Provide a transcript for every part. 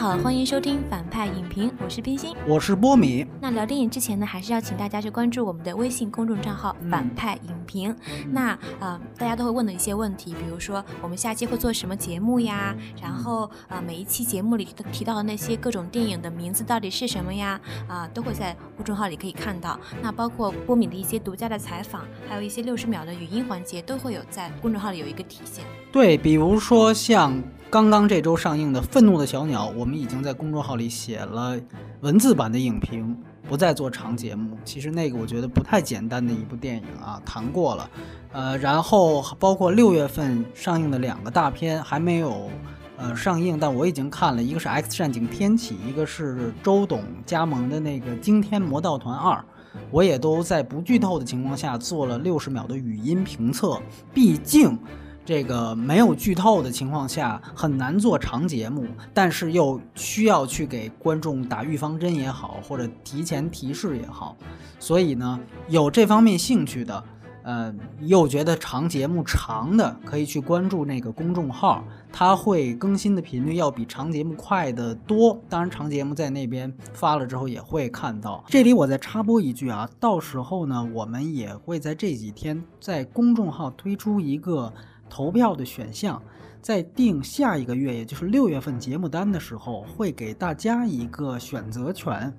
好，欢迎收听反派影评，我是冰心，我是波米。那聊电影之前呢，还是要请大家去关注我们的微信公众账号“反派影评”。那呃，大家都会问的一些问题，比如说我们下期会做什么节目呀？然后呃，每一期节目里提到的那些各种电影的名字到底是什么呀？啊，都会在公众号里可以看到。那包括波米的一些独家的采访，还有一些六十秒的语音环节，都会有在公众号里有一个体现。对，比如说像。刚刚这周上映的《愤怒的小鸟》，我们已经在公众号里写写了文字版的影评，不再做长节目。其实那个我觉得不太简单的一部电影啊，谈过了。呃，然后包括六月份上映的两个大片还没有呃上映，但我已经看了，一个是《X 战警：天启》，一个是周董加盟的那个《惊天魔盗团二》，我也都在不剧透的情况下做了六十秒的语音评测，毕竟。这个没有剧透的情况下很难做长节目，但是又需要去给观众打预防针也好，或者提前提示也好，所以呢，有这方面兴趣的，呃，又觉得长节目长的，可以去关注那个公众号，它会更新的频率要比长节目快得多。当然，长节目在那边发了之后也会看到。这里我再插播一句啊，到时候呢，我们也会在这几天在公众号推出一个。投票的选项，在定下一个月，也就是六月份节目单的时候，会给大家一个选择权。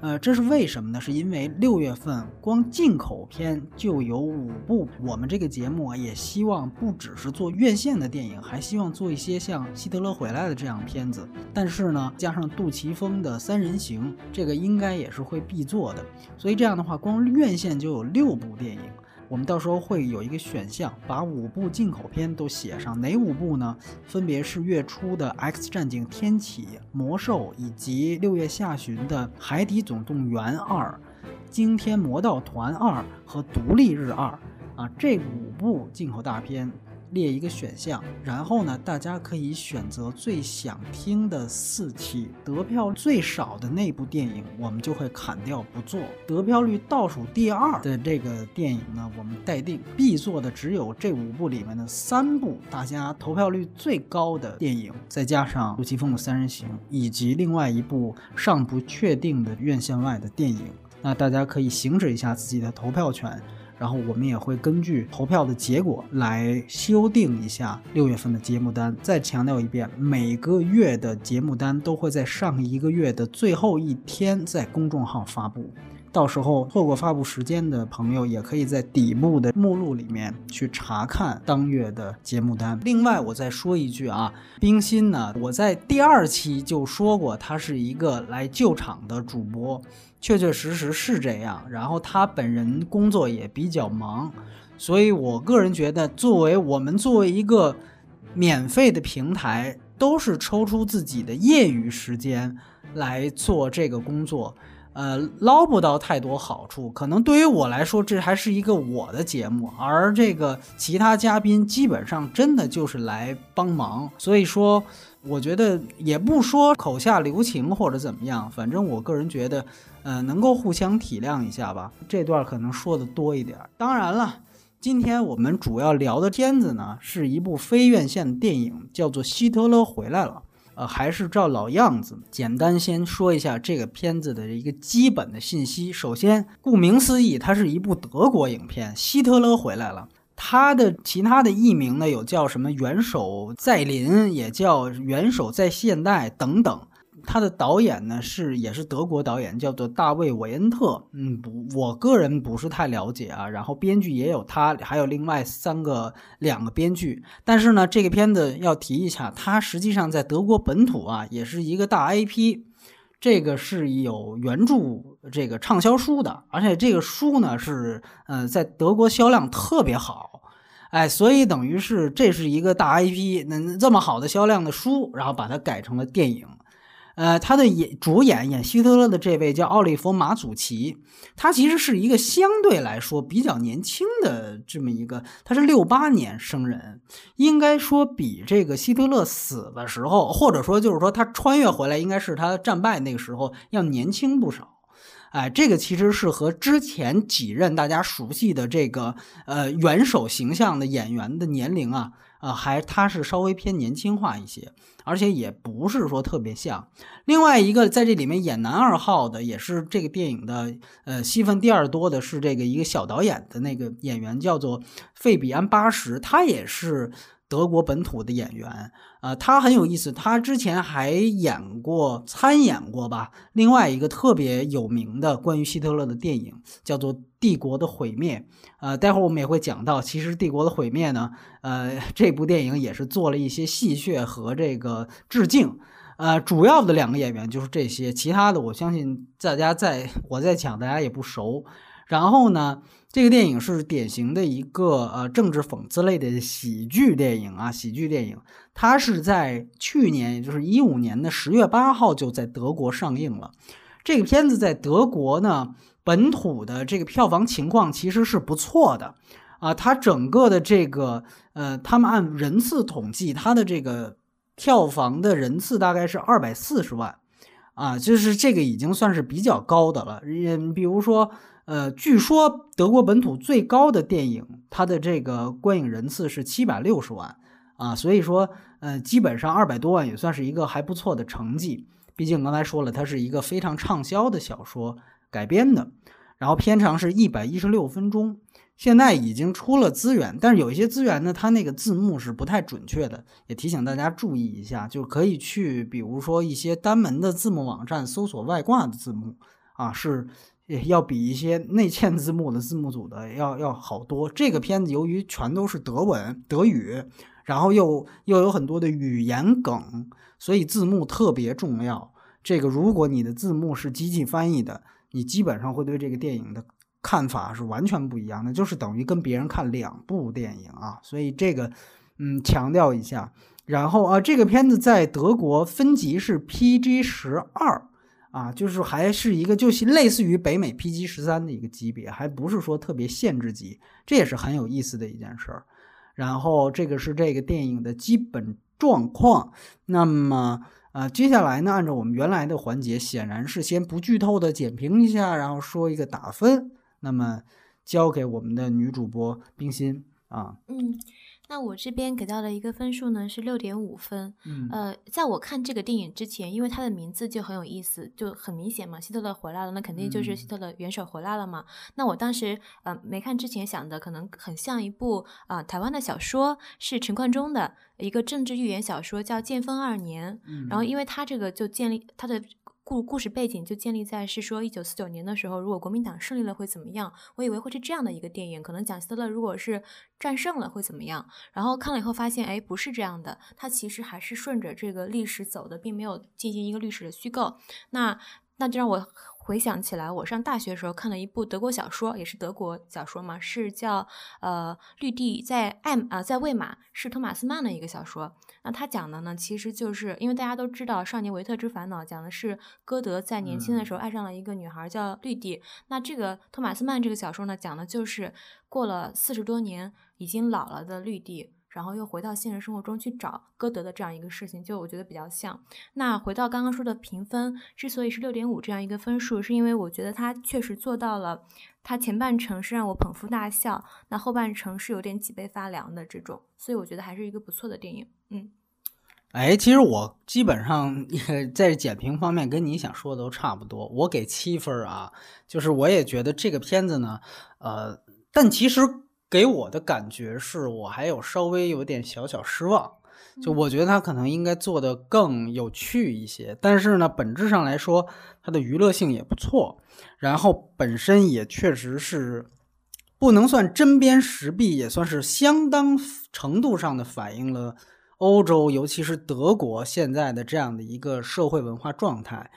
呃，这是为什么呢？是因为六月份光进口片就有五部，我们这个节目啊，也希望不只是做院线的电影，还希望做一些像《希特勒回来》的这样片子。但是呢，加上杜琪峰的《三人行》，这个应该也是会必做的。所以这样的话，光院线就有六部电影。我们到时候会有一个选项，把五部进口片都写上，哪五部呢？分别是月初的《X 战警：天启》《魔兽》，以及六月下旬的《海底总动员二》《惊天魔盗团二》和《独立日二》啊，这五部进口大片。列一个选项，然后呢，大家可以选择最想听的四期，得票最少的那部电影，我们就会砍掉不做。得票率倒数第二的这个电影呢，我们待定必做的只有这五部里面的三部，大家投票率最高的电影，再加上杜琪峰的《三人行》，以及另外一部尚不确定的院线外的电影，那大家可以行使一下自己的投票权。然后我们也会根据投票的结果来修订一下六月份的节目单。再强调一遍，每个月的节目单都会在上一个月的最后一天在公众号发布。到时候错过发布时间的朋友，也可以在底部的目录里面去查看当月的节目单。另外，我再说一句啊，冰心呢，我在第二期就说过，他是一个来救场的主播，确确实实是这样。然后他本人工作也比较忙，所以我个人觉得，作为我们作为一个免费的平台，都是抽出自己的业余时间来做这个工作。呃，捞不到太多好处，可能对于我来说，这还是一个我的节目，而这个其他嘉宾基本上真的就是来帮忙，所以说，我觉得也不说口下留情或者怎么样，反正我个人觉得，呃，能够互相体谅一下吧。这段可能说的多一点。当然了，今天我们主要聊的片子呢，是一部非院线电影，叫做《希特勒回来了》。呃，还是照老样子，简单先说一下这个片子的一个基本的信息。首先，顾名思义，它是一部德国影片，希特勒回来了。它的其他的译名呢，有叫什么“元首在临”，也叫“元首在现代”等等。他的导演呢是也是德国导演，叫做大卫·韦恩特。嗯，不，我个人不是太了解啊。然后编剧也有他，还有另外三个两个编剧。但是呢，这个片子要提一下，它实际上在德国本土啊也是一个大 IP。这个是有原著这个畅销书的，而且这个书呢是呃在德国销量特别好。哎，所以等于是这是一个大 IP，那这么好的销量的书，然后把它改成了电影。呃，他的演主演演希特勒的这位叫奥利弗·马祖奇，他其实是一个相对来说比较年轻的这么一个，他是六八年生人，应该说比这个希特勒死的时候，或者说就是说他穿越回来，应该是他战败那个时候要年轻不少。哎，这个其实是和之前几任大家熟悉的这个呃元首形象的演员的年龄啊。啊，还他是稍微偏年轻化一些，而且也不是说特别像。另外一个在这里面演男二号的，也是这个电影的呃戏份第二多的是这个一个小导演的那个演员，叫做费比安·巴什，他也是。德国本土的演员，呃，他很有意思。他之前还演过、参演过吧？另外一个特别有名的关于希特勒的电影叫做《帝国的毁灭》。呃，待会儿我们也会讲到，其实《帝国的毁灭》呢，呃，这部电影也是做了一些戏谑和这个致敬。呃，主要的两个演员就是这些，其他的我相信大家在我在讲，大家也不熟。然后呢？这个电影是典型的一个呃政治讽刺类的喜剧电影啊，喜剧电影。它是在去年，也就是一五年的十月八号就在德国上映了。这个片子在德国呢，本土的这个票房情况其实是不错的啊。它整个的这个呃，他们按人次统计，它的这个票房的人次大概是二百四十万啊，就是这个已经算是比较高的了。嗯，比如说。呃，据说德国本土最高的电影，它的这个观影人次是七百六十万啊，所以说，呃，基本上二百多万也算是一个还不错的成绩。毕竟刚才说了，它是一个非常畅销的小说改编的，然后片长是一百一十六分钟。现在已经出了资源，但是有一些资源呢，它那个字幕是不太准确的，也提醒大家注意一下，就可以去，比如说一些单门的字幕网站搜索外挂的字幕啊，是。要比一些内嵌字幕的字幕组的要要好多。这个片子由于全都是德文、德语，然后又又有很多的语言梗，所以字幕特别重要。这个如果你的字幕是机器翻译的，你基本上会对这个电影的看法是完全不一样的，就是等于跟别人看两部电影啊。所以这个，嗯，强调一下。然后啊，这个片子在德国分级是 PG 十二。啊，就是还是一个，就是类似于北美 PG 十三的一个级别，还不是说特别限制级，这也是很有意思的一件事儿。然后这个是这个电影的基本状况。那么，呃，接下来呢，按照我们原来的环节，显然是先不剧透的点评一下，然后说一个打分。那么，交给我们的女主播冰心啊。嗯。那我这边给到的一个分数呢是六点五分。嗯，呃，在我看这个电影之前，因为它的名字就很有意思，就很明显嘛，希特勒回来了，那肯定就是希特勒元首回来了嘛。那我当时呃没看之前想的，可能很像一部啊台湾的小说，是陈冠中的一个政治寓言小说，叫《建丰二年》。嗯，然后因为他这个就建立他的。故故事背景就建立在是说一九四九年的时候，如果国民党胜利了会怎么样？我以为会是这样的一个电影，可能讲希特勒如果是战胜了会怎么样？然后看了以后发现，哎，不是这样的，他其实还是顺着这个历史走的，并没有进行一个历史的虚构。那那就让我。回想起来，我上大学的时候看了一部德国小说，也是德国小说嘛，是叫呃绿地在爱啊在魏玛，是托马斯曼的一个小说。那他讲的呢，其实就是因为大家都知道《少年维特之烦恼》讲的是歌德在年轻的时候爱上了一个女孩叫绿地。那这个托马斯曼这个小说呢，讲的就是过了四十多年已经老了的绿地。然后又回到现实生活中去找歌德的这样一个事情，就我觉得比较像。那回到刚刚说的评分，之所以是六点五这样一个分数，是因为我觉得他确实做到了，他前半程是让我捧腹大笑，那后半程是有点脊背发凉的这种，所以我觉得还是一个不错的电影。嗯，哎，其实我基本上在简评方面跟你想说的都差不多，我给七分啊，就是我也觉得这个片子呢，呃，但其实。给我的感觉是我还有稍微有点小小失望，就我觉得他可能应该做的更有趣一些。但是呢，本质上来说，它的娱乐性也不错，然后本身也确实是不能算针砭时弊，也算是相当程度上的反映了欧洲，尤其是德国现在的这样的一个社会文化状态。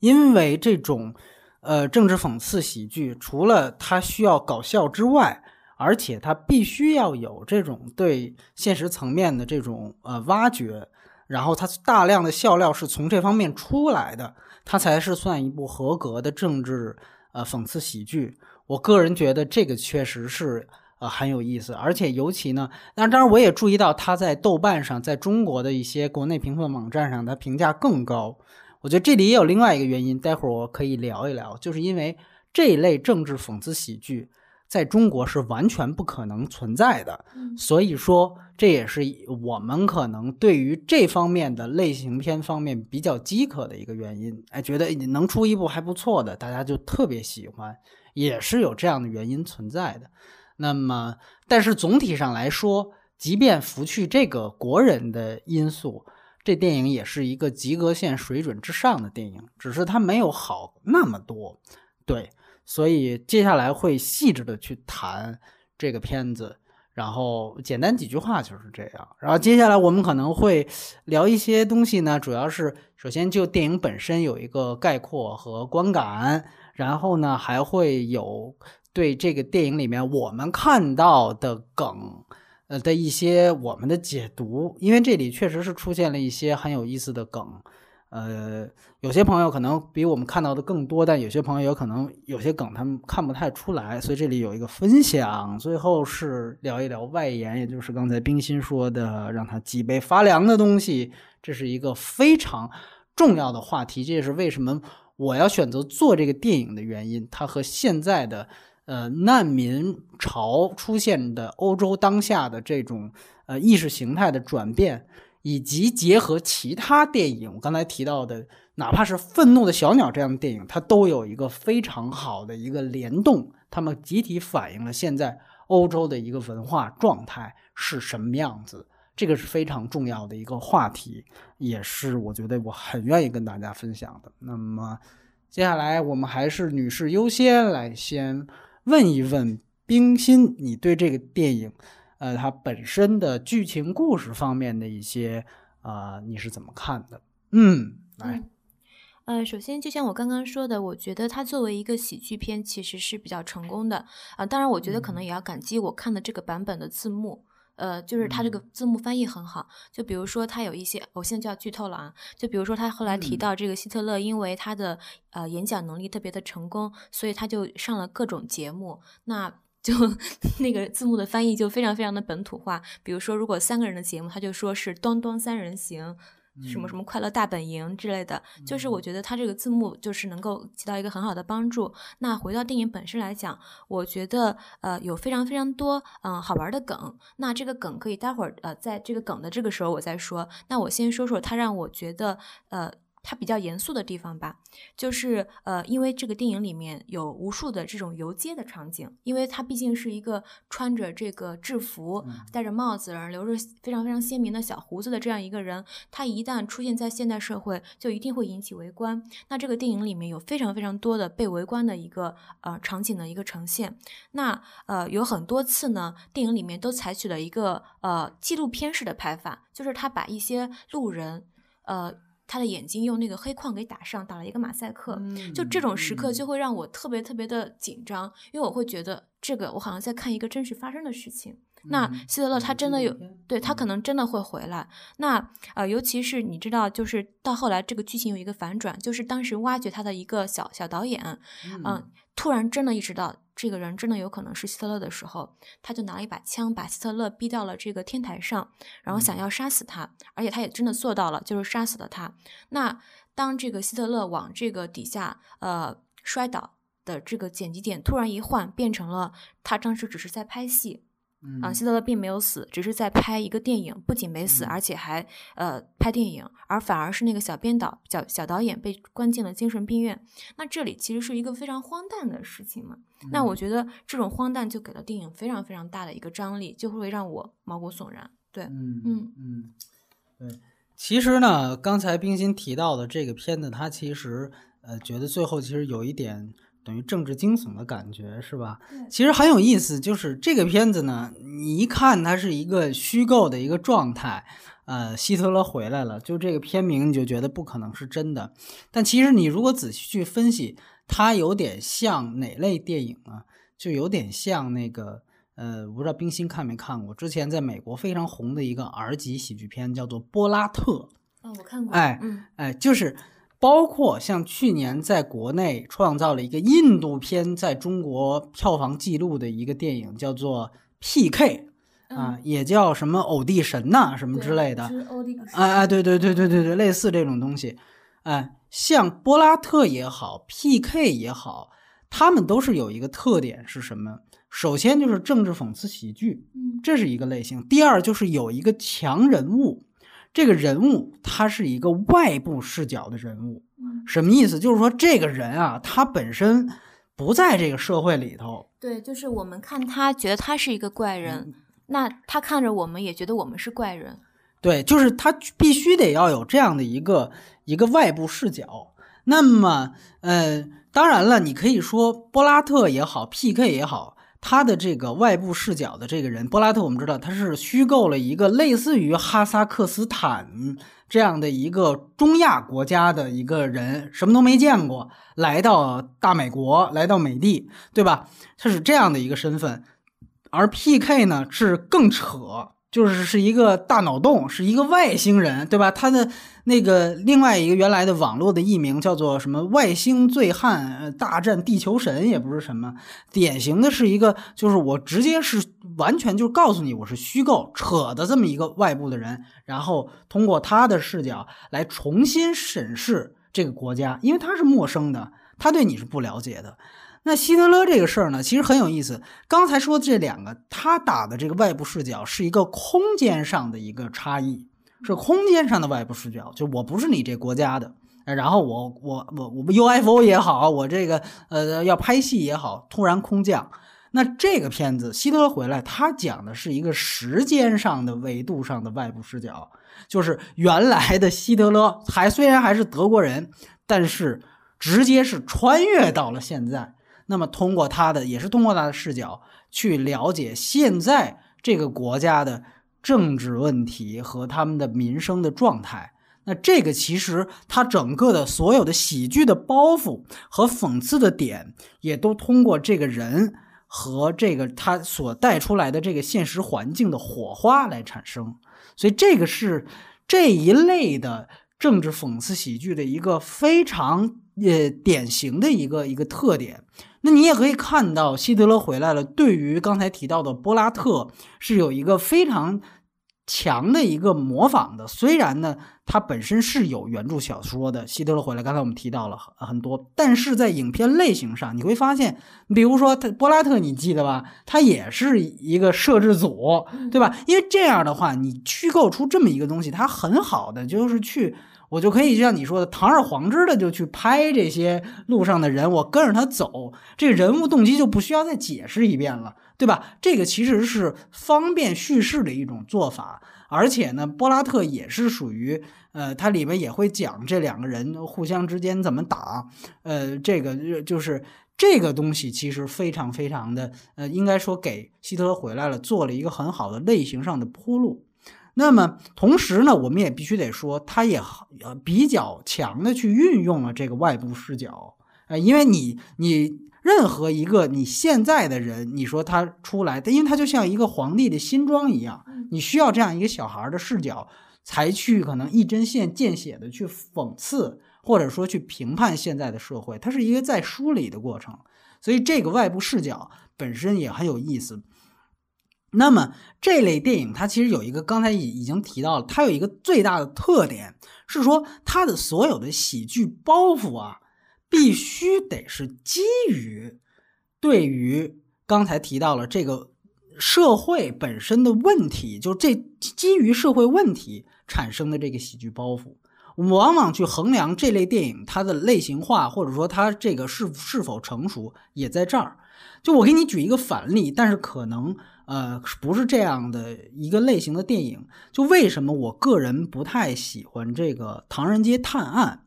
因为这种呃政治讽刺喜剧，除了它需要搞笑之外，而且它必须要有这种对现实层面的这种呃挖掘，然后它大量的笑料是从这方面出来的，它才是算一部合格的政治呃讽刺喜剧。我个人觉得这个确实是呃很有意思，而且尤其呢，那当然我也注意到它在豆瓣上，在中国的一些国内评分网站上，它评价更高。我觉得这里也有另外一个原因，待会儿我可以聊一聊，就是因为这一类政治讽刺喜剧。在中国是完全不可能存在的。嗯所以说，这也是我们可能对于这方面的类型片方面比较饥渴的一个原因。哎，觉得能出一部还不错的，大家就特别喜欢，也是有这样的原因存在的。那么，但是总体上来说，即便拂去这个国人的因素，这电影也是一个及格线水准之上的电影，只是它没有好那么多。对，所以接下来会细致的去谈这个片子。然后简单几句话就是这样。然后接下来我们可能会聊一些东西呢，主要是首先就电影本身有一个概括和观感，然后呢还会有对这个电影里面我们看到的梗。呃的一些我们的解读，因为这里确实是出现了一些很有意思的梗，呃，有些朋友可能比我们看到的更多，但有些朋友有可能有些梗他们看不太出来，所以这里有一个分享。最后是聊一聊外延，也就是刚才冰心说的让他脊背发凉的东西，这是一个非常重要的话题，这也是为什么我要选择做这个电影的原因。它和现在的呃难民潮出现的欧洲当下的这种呃意识形态的转变。以及结合其他电影，我刚才提到的，哪怕是《愤怒的小鸟》这样的电影，它都有一个非常好的一个联动，它们集体反映了现在欧洲的一个文化状态是什么样子。这个是非常重要的一个话题，也是我觉得我很愿意跟大家分享的。那么接下来我们还是女士优先来先问一问冰心，你对这个电影？呃，它本身的剧情故事方面的一些啊、呃，你是怎么看的？嗯，来，呃，首先就像我刚刚说的，我觉得它作为一个喜剧片，其实是比较成功的啊、呃。当然，我觉得可能也要感激我看的这个版本的字幕。呃，就是它这个字幕翻译很好，就比如说它有一些，我现在就要剧透了啊。就比如说他后来提到这个希特勒，因为他的呃演讲能力特别的成功，所以他就上了各种节目。那就 那个字幕的翻译就非常非常的本土化，比如说如果三个人的节目，他就说是“端端三人行”，什么什么快乐大本营之类的。就是我觉得他这个字幕就是能够起到一个很好的帮助。那回到电影本身来讲，我觉得呃有非常非常多嗯、呃、好玩的梗。那这个梗可以待会儿呃在这个梗的这个时候我再说。那我先说说他让我觉得呃。它比较严肃的地方吧，就是呃，因为这个电影里面有无数的这种游街的场景，因为他毕竟是一个穿着这个制服、戴着帽子、留着非常非常鲜明的小胡子的这样一个人，他一旦出现在现代社会，就一定会引起围观。那这个电影里面有非常非常多的被围观的一个呃场景的一个呈现。那呃有很多次呢，电影里面都采取了一个呃纪录片式的拍法，就是他把一些路人呃。他的眼睛用那个黑框给打上，打了一个马赛克。嗯就这种时刻就会让我特别特别的紧张，因为我会觉得这个我好像在看一个真实发生的事情。那希特勒他真的有，对他可能真的会回来。那呃，尤其是你知道，就是到后来这个剧情有一个反转，就是当时挖掘他的一个小小导演，嗯、呃，突然真的意识到这个人真的有可能是希特勒的时候，他就拿了一把枪把希特勒逼到了这个天台上，然后想要杀死他，而且他也真的做到了，就是杀死了他。那当这个希特勒往这个底下呃摔倒的这个剪辑点突然一换，变成了他当时只是在拍戏。啊，希特勒并没有死，只是在拍一个电影，不仅没死，而且还呃拍电影，而反而是那个小编导、小小导演被关进了精神病院。那这里其实是一个非常荒诞的事情嘛。那我觉得这种荒诞就给了电影非常非常大的一个张力，就会让我毛骨悚然。对，嗯嗯嗯，对。其实呢，刚才冰心提到的这个片子，它其实呃觉得最后其实有一点。等于政治惊悚的感觉是吧？其实很有意思，就是这个片子呢，你一看它是一个虚构的一个状态，呃，希特勒回来了，就这个片名你就觉得不可能是真的。但其实你如果仔细去分析，它有点像哪类电影呢？就有点像那个，呃，我不知道冰心看没看过，之前在美国非常红的一个 R 级喜剧片，叫做《波拉特》。哦，我看过。哎，嗯，哎，就是。包括像去年在国内创造了一个印度片在中国票房记录的一个电影，叫做 P.K. 啊，也叫什么偶地神呐、什么之类的。哎哎，对对对对对对，类似这种东西。哎，像波拉特也好，P.K. 也好，他们都是有一个特点是什么？首先就是政治讽刺喜剧，嗯这是一个类型。第二就是有一个强人物，这个人物他是一个外部视角的人物，嗯，什么意思？就是说这个人啊，他本身不在这个社会里头，对，就是我们看他觉得他是一个怪人，那他看着我们也觉得我们是怪人。对，就是他必须得要有这样的一个一个外部视角。那么，呃，当然了，你可以说波拉特也好，P.K. 也好，他的这个外部视角的这个人，波拉特我们知道他是虚构了一个类似于哈萨克斯坦这样的一个中亚国家的一个人，什么都没见过，来到大美国，来到美帝，对吧？他是这样的一个身份，而 P.K. 呢是更扯。就是是一个大脑洞，是一个外星人，对吧？他的那个另外一个原来的网络的艺名叫做什么“外星醉汉大战地球神”，也不是什么，典型的是一个，就是我直接是完全就告诉你我是虚构扯的这么一个外部的人，然后通过他的视角来重新审视这个国家，因为他是陌生的，他对你是不了解的。那希特勒这个事儿呢，其实很有意思。刚才说的这两个，他打的这个外部视角是一个空间上的一个差异，是空间上的外部视角，就我不是你这国家的，然后我我我我 UFO 也好，我这个呃要拍戏也好，突然空降。那这个片子希特勒回来，他讲的是一个时间上的维度上的外部视角，就是原来的希特勒还虽然还是德国人，但是直接是穿越到了现在。那么通过他的，也是通过他的视角去了解现在这个国家的政治问题和他们的民生的状态。那这个其实他整个的所有的喜剧的包袱和讽刺的点，也都通过这个人和这个他所带出来的这个现实环境的火花来产生。所以这个是这一类的政治讽刺喜剧的一个非常呃典型的一个一个特点。那你也可以看到，希特勒回来了。对于刚才提到的波拉特，是有一个非常强的一个模仿的。虽然呢，它本身是有原著小说的。希特勒回来，刚才我们提到了很多，但是在影片类型上，你会发现，比如说他波拉特，你记得吧？他也是一个摄制组，对吧？因为这样的话，你虚构出这么一个东西，它很好的就是去。我就可以像你说的堂而皇之的就去拍这些路上的人，我跟着他走，这人物动机就不需要再解释一遍了，对吧？这个其实是方便叙事的一种做法，而且呢，波拉特也是属于，呃，它里面也会讲这两个人互相之间怎么打，呃，这个就是这个东西其实非常非常的，呃，应该说给希特勒回来了做了一个很好的类型上的铺路。那么同时呢，我们也必须得说，他也呃比较强的去运用了这个外部视角，呃，因为你你任何一个你现在的人，你说他出来，因为他就像一个皇帝的新装一样，你需要这样一个小孩的视角，才去可能一针线见血的去讽刺，或者说去评判现在的社会，它是一个在梳理的过程，所以这个外部视角本身也很有意思。那么这类电影它其实有一个，刚才已已经提到了，它有一个最大的特点是说，它的所有的喜剧包袱啊，必须得是基于对于刚才提到了这个社会本身的问题，就这基于社会问题产生的这个喜剧包袱，我们往往去衡量这类电影它的类型化，或者说它这个是是否成熟，也在这儿。就我给你举一个反例，但是可能。呃，不是这样的一个类型的电影。就为什么我个人不太喜欢这个《唐人街探案》？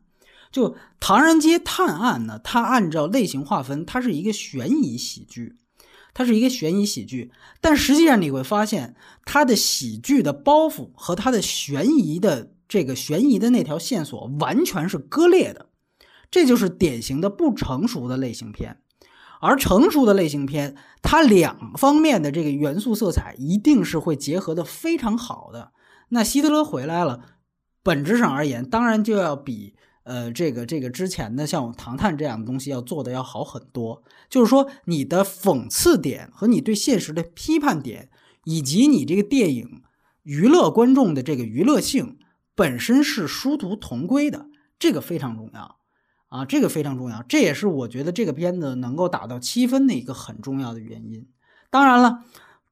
就《唐人街探案》呢，它按照类型划分，它是一个悬疑喜剧，它是一个悬疑喜剧。但实际上你会发现，它的喜剧的包袱和它的悬疑的这个悬疑的那条线索完全是割裂的。这就是典型的不成熟的类型片。而成熟的类型片，它两方面的这个元素色彩一定是会结合的非常好的。那希特勒回来了，本质上而言，当然就要比呃这个这个之前的像《唐探》这样的东西要做的要好很多。就是说，你的讽刺点和你对现实的批判点，以及你这个电影娱乐观众的这个娱乐性本身是殊途同归的，这个非常重要。啊，这个非常重要，这也是我觉得这个片子能够打到七分的一个很重要的原因。当然了，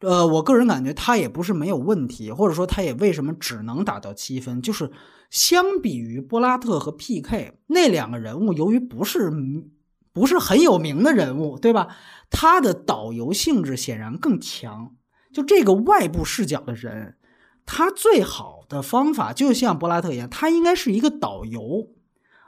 呃，我个人感觉他也不是没有问题，或者说他也为什么只能打到七分，就是相比于波拉特和 P.K. 那两个人物，由于不是不是很有名的人物，对吧？他的导游性质显然更强。就这个外部视角的人，他最好的方法就像波拉特一样，他应该是一个导游，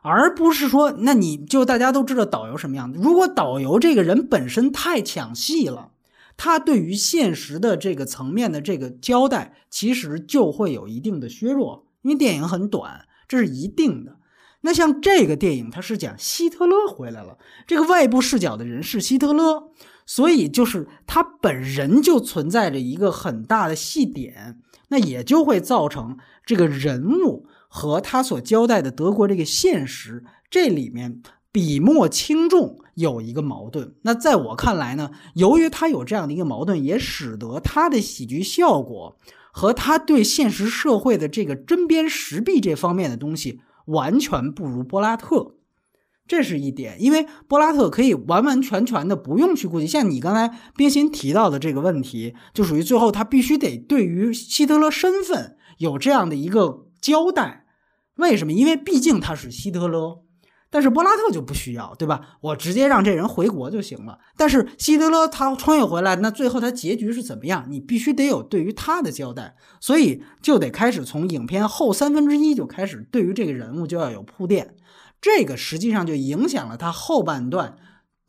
而不是说，那你就大家都知道导游什么样子。如果导游这个人本身太抢戏了，他对于现实的这个层面的这个交代，其实就会有一定的削弱，因为电影很短，这是一定的。那像这个电影，它是讲希特勒回来了，这个外部视角的人是希特勒。所以就是他本人就存在着一个很大的细点，那也就会造成这个人物和他所交代的德国这个现实这里面笔墨轻重有一个矛盾。那在我看来呢，由于他有这样的一个矛盾，也使得他的喜剧效果和他对现实社会的这个针砭时弊这方面的东西完全不如波拉特。这是一点，因为波拉特可以完完全全的不用去顾及，像你刚才冰心提到的这个问题，就属于最后他必须得对于希特勒身份有这样的一个交代。为什么？因为毕竟他是希特勒，但是波拉特就不需要，对吧？我直接让这人回国就行了。但是希特勒他穿越回来，那最后他结局是怎么样？你必须得有对于他的交代，所以就得开始从影片后三分之一就开始对于这个人物就要有铺垫。这个实际上就影响了他后半段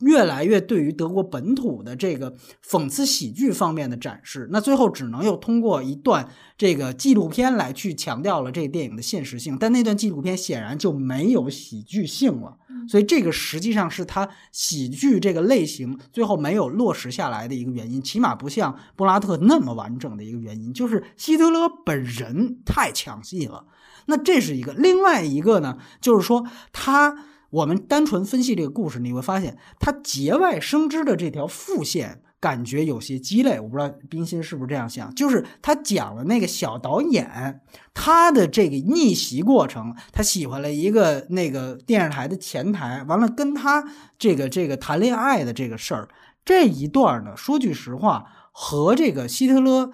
越来越对于德国本土的这个讽刺喜剧方面的展示。那最后只能又通过一段这个纪录片来去强调了这个电影的现实性，但那段纪录片显然就没有喜剧性了。所以这个实际上是他喜剧这个类型最后没有落实下来的一个原因，起码不像布拉特那么完整的一个原因，就是希特勒本人太抢戏了。那这是一个，另外一个呢，就是说他，我们单纯分析这个故事，你会发现他节外生枝的这条副线感觉有些鸡肋。我不知道冰心是不是这样想，就是他讲了那个小导演他的这个逆袭过程，他喜欢了一个那个电视台的前台，完了跟他这个这个谈恋爱的这个事儿，这一段呢，说句实话，和这个希特勒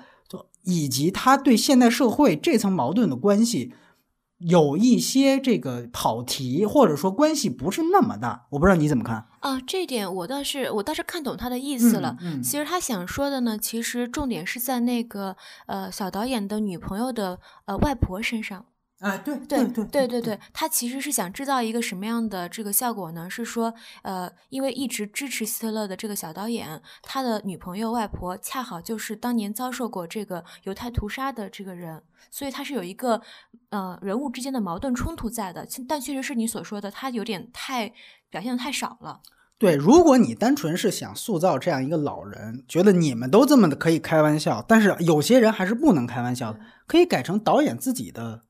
以及他对现代社会这层矛盾的关系。有一些这个跑题，或者说关系不是那么大，我不知道你怎么看啊？这点我倒是我倒是看懂他的意思了。嗯，其实他想说的呢，其实重点是在那个呃小导演的女朋友的呃外婆身上。哎，对对对对对对，他其实是想制造一个什么样的这个效果呢？是说，呃，因为一直支持希特勒的这个小导演，他的女朋友外婆恰好就是当年遭受过这个犹太屠杀的这个人，所以他是有一个呃人物之间的矛盾冲突在的。但确实是你所说的，他有点太表现的太少了。对，如果你单纯是想塑造这样一个老人，觉得你们都这么的可以开玩笑，但是有些人还是不能开玩笑的，可以改成导演自己的。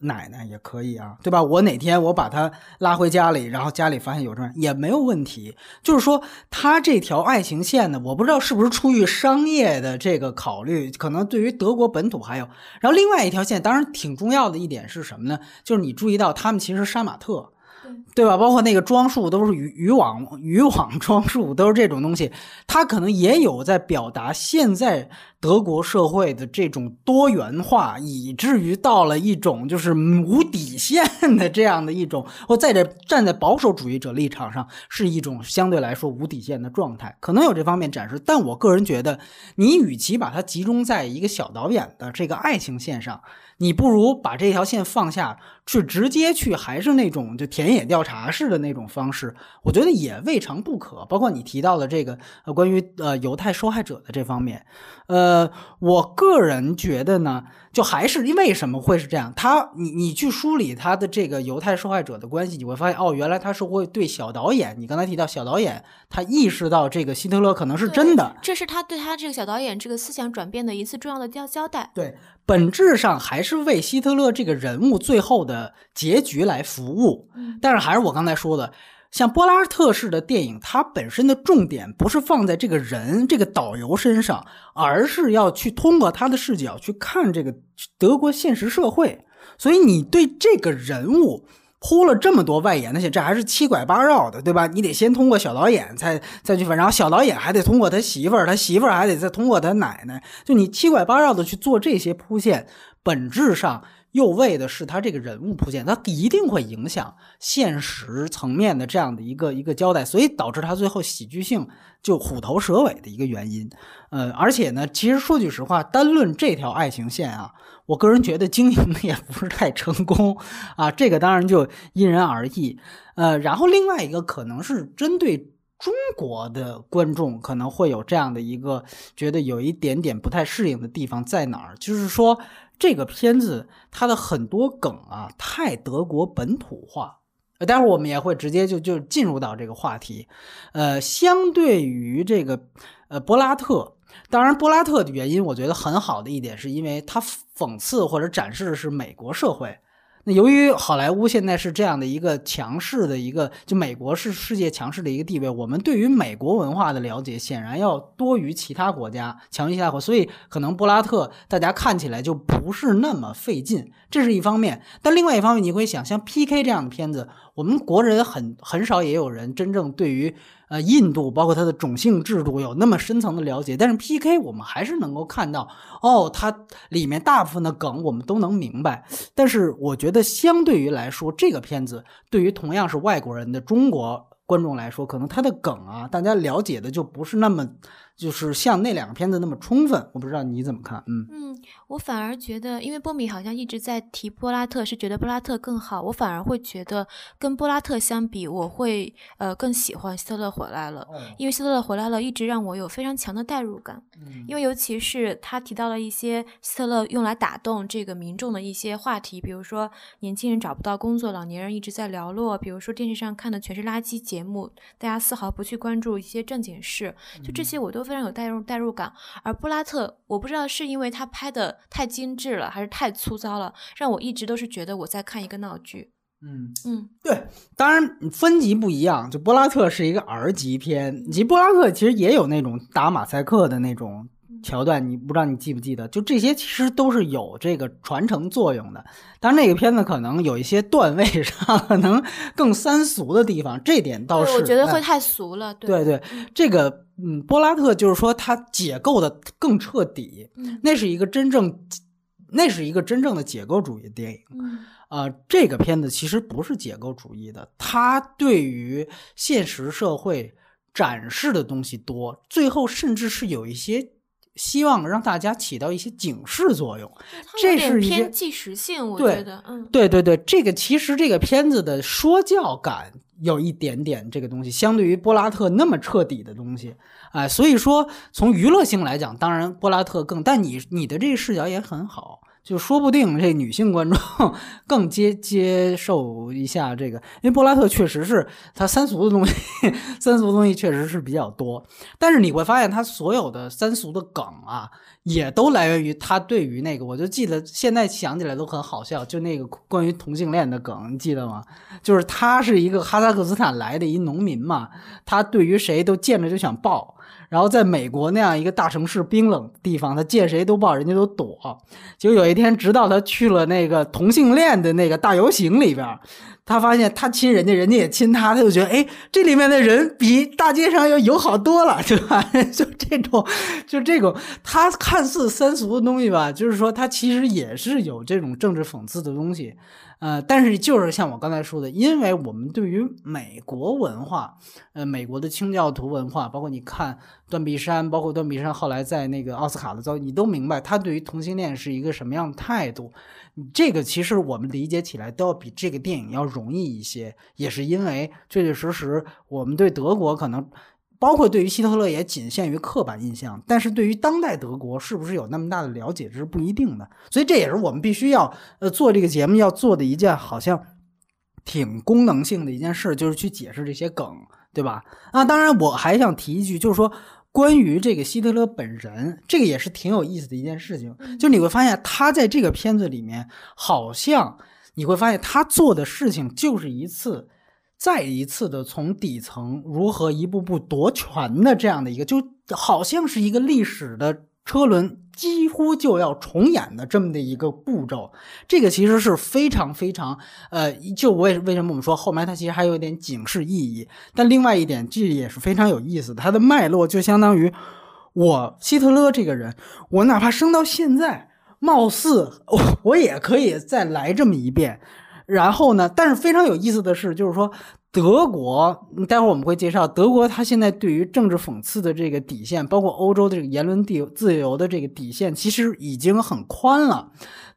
奶奶也可以啊，对吧？我哪天我把他拉回家里，然后家里发现有这也没有问题。就是说，他这条爱情线呢，我不知道是不是出于商业的这个考虑，可能对于德国本土还有。然后另外一条线，当然挺重要的一点是什么呢？就是你注意到他们其实杀马特。对吧？包括那个装束都是渔渔网 渔网装束，都是这种东西。他可能也有在表达现在德国社会的这种多元化，以至于到了一种就是无底线的这样的一种，或在这站在保守主义者立场上是一种相对来说无底线的状态，可能有这方面展示。但我个人觉得，你与其把它集中在一个小导演的这个爱情线上。你不如把这条线放下去，直接去还是那种就田野调查式的那种方式，我觉得也未尝不可。包括你提到的这个呃关于呃犹太受害者的这方面，呃，我个人觉得呢。就还是因为什么会是这样？他，你你去梳理他的这个犹太受害者的关系，你会发现，哦，原来他是会对小导演。你刚才提到小导演，他意识到这个希特勒可能是真的，这是他对他这个小导演这个思想转变的一次重要的交交代。对，本质上还是为希特勒这个人物最后的结局来服务。但是还是我刚才说的。像波拉特式的电影，它本身的重点不是放在这个人、这个导游身上，而是要去通过他的视角去看这个德国现实社会。所以，你对这个人物铺了这么多外延的线，这还是七拐八绕的，对吧？你得先通过小导演，再再去分，然后小导演还得通过他媳妇儿，他媳妇儿还得再通过他奶奶，就你七拐八绕的去做这些铺线，本质上又为的是他这个人物铺线，他一定会影响现实层面的这样的一个一个交代，所以导致他最后喜剧性就虎头蛇尾的一个原因。呃，而且呢，其实说句实话，单论这条爱情线啊。我个人觉得经营的也不是太成功啊，这个当然就因人而异。呃，然后另外一个可能是针对中国的观众，可能会有这样的一个觉得有一点点不太适应的地方在哪儿，就是说这个片子它的很多梗啊太德国本土化。呃，待会儿我们也会直接就就进入到这个话题。呃，相对于这个呃柏拉特。当然，波拉特的原因，我觉得很好的一点，是因为他讽刺或者展示的是美国社会。那由于好莱坞现在是这样的一个强势的一个，就美国是世界强势的一个地位，我们对于美国文化的了解显然要多于其他国家，强于其他国家，所以可能布拉特大家看起来就不是那么费劲，这是一方面。但另外一方面，你会想，像 P.K. 这样的片子，我们国人很很少也有人真正对于。呃，印度包括它的种姓制度有那么深层的了解，但是 P.K. 我们还是能够看到，哦，它里面大部分的梗我们都能明白。但是我觉得相对于来说，这个片子对于同样是外国人的中国观众来说，可能它的梗啊，大家了解的就不是那么。就是像那两个片子那么充分，我不知道你怎么看。嗯嗯，我反而觉得，因为波米好像一直在提波拉特，是觉得波拉特更好。我反而会觉得，跟波拉特相比，我会呃更喜欢希特勒回来了。因为希特勒回来了，一直让我有非常强的代入感。嗯因为尤其是他提到了一些希特勒用来打动这个民众的一些话题，比如说年轻人找不到工作，老年人一直在寥落；比如说电视上看的全是垃圾节目，大家丝毫不去关注一些正经事。就这些，我都。非常有代入代入感，而布拉特，我不知道是因为他拍的太精致了，还是太粗糙了，让我一直都是觉得我在看一个闹剧。嗯嗯，对，当然分级不一样，就布拉特是一个 R 级片，其实布拉特其实也有那种打马赛克的那种。桥段，你不知道你记不记得？就这些其实都是有这个传承作用的。当然，那个片子可能有一些段位 上可能更三俗的地方，这点倒是我觉得会太俗了。对对，这个嗯，波拉特就是说他解构的更彻底，那是一个真正，那是一个真正的解构主义电影。呃，这个片子其实不是解构主义的，它对于现实社会展示的东西多，最后甚至是有一些。希望让大家起到一些警示作用，这是一些纪实性。我觉得，嗯，对对对，这个其实这个片子的说教感有一点点这个东西，相对于波拉特那么彻底的东西，哎，所以说从娱乐性来讲，当然波拉特更，但你你的这个视角也很好。就说不定这女性观众 更接接受一下这个，因为柏拉特确实是他三俗的东西，三俗的东西确实是比较多。但是你会发现他所有的三俗的梗啊，也都来源于他对于那个，我就记得现在想起来都很好笑，就那个关于同性恋的梗，你记得吗？就是他是一个哈萨克斯坦来的一农民嘛，他对于谁都见着就想抱。然后在美国那样一个大城市冰冷地方，他见谁都抱，人家都躲。就有一天，直到他去了那个同性恋的那个大游行里边，他发现他亲人家，人家也亲他，他就觉得，哎，这里面的人比大街上要友好多了，对吧？就这种，就这种，他看似三俗的东西吧，就是说他其实也是有这种政治讽刺的东西。呃，但是就是像我刚才说的，因为我们对于美国文化，呃，美国的清教徒文化，包括你看断臂山，包括断臂山后来在那个奥斯卡的遭遇，你都明白他对于同性恋是一个什么样的态度。这个其实我们理解起来都要比这个电影要容易一些，也是因为确确实实我们对德国可能。包括对于希特勒也仅限于刻板印象，但是对于当代德国是不是有那么大的了解，这是不一定的。所以这也是我们必须要呃做这个节目要做的一件好像挺功能性的一件事，就是去解释这些梗，对吧？啊，当然我还想提一句，就是说关于这个希特勒本人，这个也是挺有意思的一件事情。就你会发现他在这个片子里面，好像你会发现他做的事情就是一次。再一次的从底层如何一步步夺权的这样的一个，就好像是一个历史的车轮几乎就要重演的这么的一个步骤。这个其实是非常非常呃，就为为什么我们说后面它其实还有一点警示意义。但另外一点，这也是非常有意思，它的脉络就相当于我希特勒这个人，我哪怕生到现在，貌似我我也可以再来这么一遍。然后呢？但是非常有意思的是，就是说德国，待会儿我们会介绍德国，它现在对于政治讽刺的这个底线，包括欧洲的这个言论地自由的这个底线，其实已经很宽了，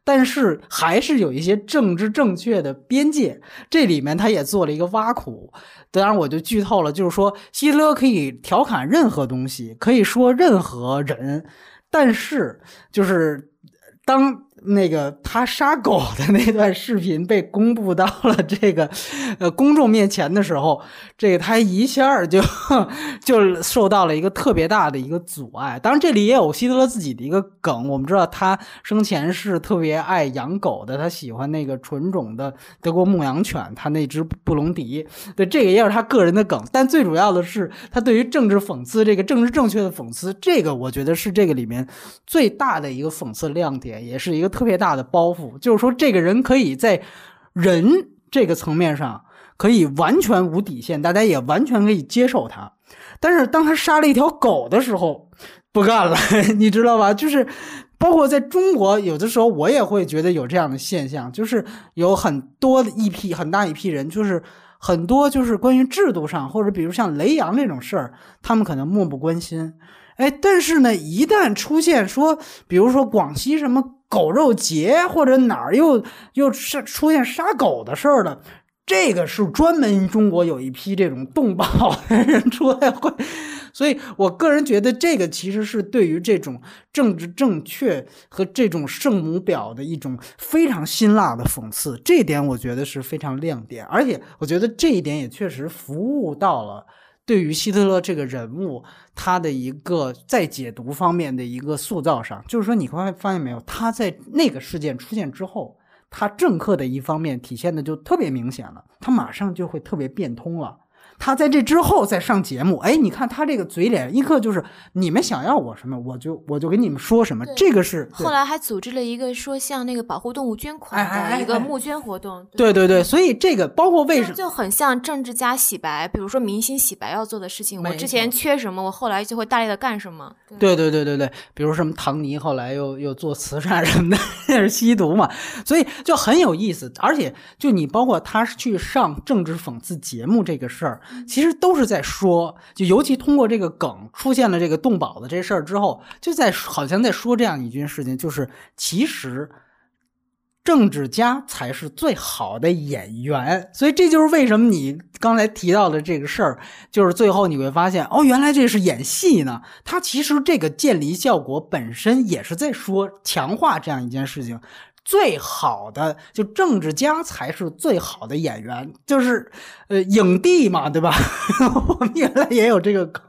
但是还是有一些政治正确的边界，这里面他也做了一个挖苦。当然，我就剧透了，就是说希特勒可以调侃任何东西，可以说任何人，但是就是当。那个他杀狗的那段视频被公布到了这个呃公众面前的时候，这个他一下就就受到了一个特别大的一个阻碍。当然，这里也有希特勒自己的一个梗。我们知道他生前是特别爱养狗的，他喜欢那个纯种的德国牧羊犬，他那只布隆迪。对，这个也是他个人的梗。但最主要的是，他对于政治讽刺这个政治正确的讽刺，这个我觉得是这个里面最大的一个讽刺亮点，也是一个。特别大的包袱，就是说，这个人可以在人这个层面上可以完全无底线，大家也完全可以接受他。但是当他杀了一条狗的时候，不干了，你知道吧？就是包括在中国，有的时候我也会觉得有这样的现象，就是有很多的一批很大一批人，就是很多就是关于制度上，或者比如像雷洋这种事儿，他们可能漠不关心。哎，但是呢，一旦出现说，比如说广西什么狗肉节，或者哪儿又又是出现杀狗的事儿了，这个是专门中国有一批这种动保的人出来会，所以我个人觉得这个其实是对于这种政治正确和这种圣母婊的一种非常辛辣的讽刺，这点我觉得是非常亮点，而且我觉得这一点也确实服务到了。对于希特勒这个人物，他的一个在解读方面的一个塑造上，就是说，你会发现没有，他在那个事件出现之后，他政客的一方面体现的就特别明显了，他马上就会特别变通了。他在这之后再上节目，哎，你看他这个嘴脸，一刻就是你们想要我什么，我就我就给你们说什么。这个是后来还组织了一个说像那个保护动物捐款的一个募捐活动。对对对，所以这个包括为什么就很像政治家洗白，比如说明星洗白要做的事情，我之前缺什么，我后来就会大力的干什么。对对对对对，比如什么唐尼后来又又做慈善什么的，那是吸毒嘛，所以就很有意思。而且就你包括他去上政治讽刺节目这个事儿。其实都是在说，就尤其通过这个梗出现了这个动保的这事儿之后，就在好像在说这样一件事情，就是其实政治家才是最好的演员。所以这就是为什么你刚才提到的这个事儿，就是最后你会发现，哦，原来这是演戏呢。他其实这个渐离效果本身也是在说强化这样一件事情。最好的就政治家才是最好的演员，就是呃影帝嘛，对吧？我们原来也有这个梗，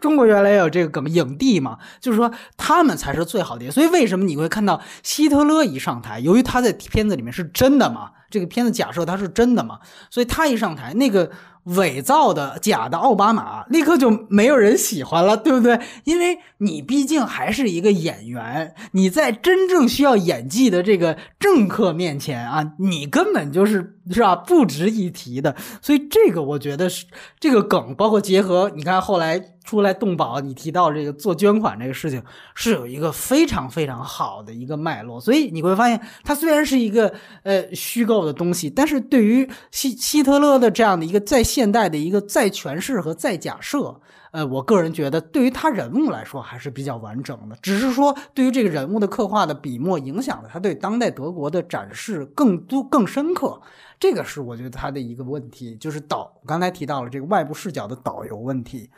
中国原来也有这个梗，影帝嘛，就是说他们才是最好的。所以为什么你会看到希特勒一上台，由于他在片子里面是真的嘛，这个片子假设他是真的嘛，所以他一上台那个。伪造的假的奥巴马，立刻就没有人喜欢了，对不对？因为你毕竟还是一个演员，你在真正需要演技的这个政客面前啊，你根本就是是吧，不值一提的。所以这个我觉得是这个梗，包括结合你看后来。出来动保，你提到这个做捐款这个事情，是有一个非常非常好的一个脉络，所以你会发现，它虽然是一个呃虚构的东西，但是对于希希特勒的这样的一个在现代的一个再诠释和再假设，呃，我个人觉得对于他人物来说还是比较完整的，只是说对于这个人物的刻画的笔墨影响了他对当代德国的展示更多更深刻，这个是我觉得他的一个问题，就是导刚才提到了这个外部视角的导游问题。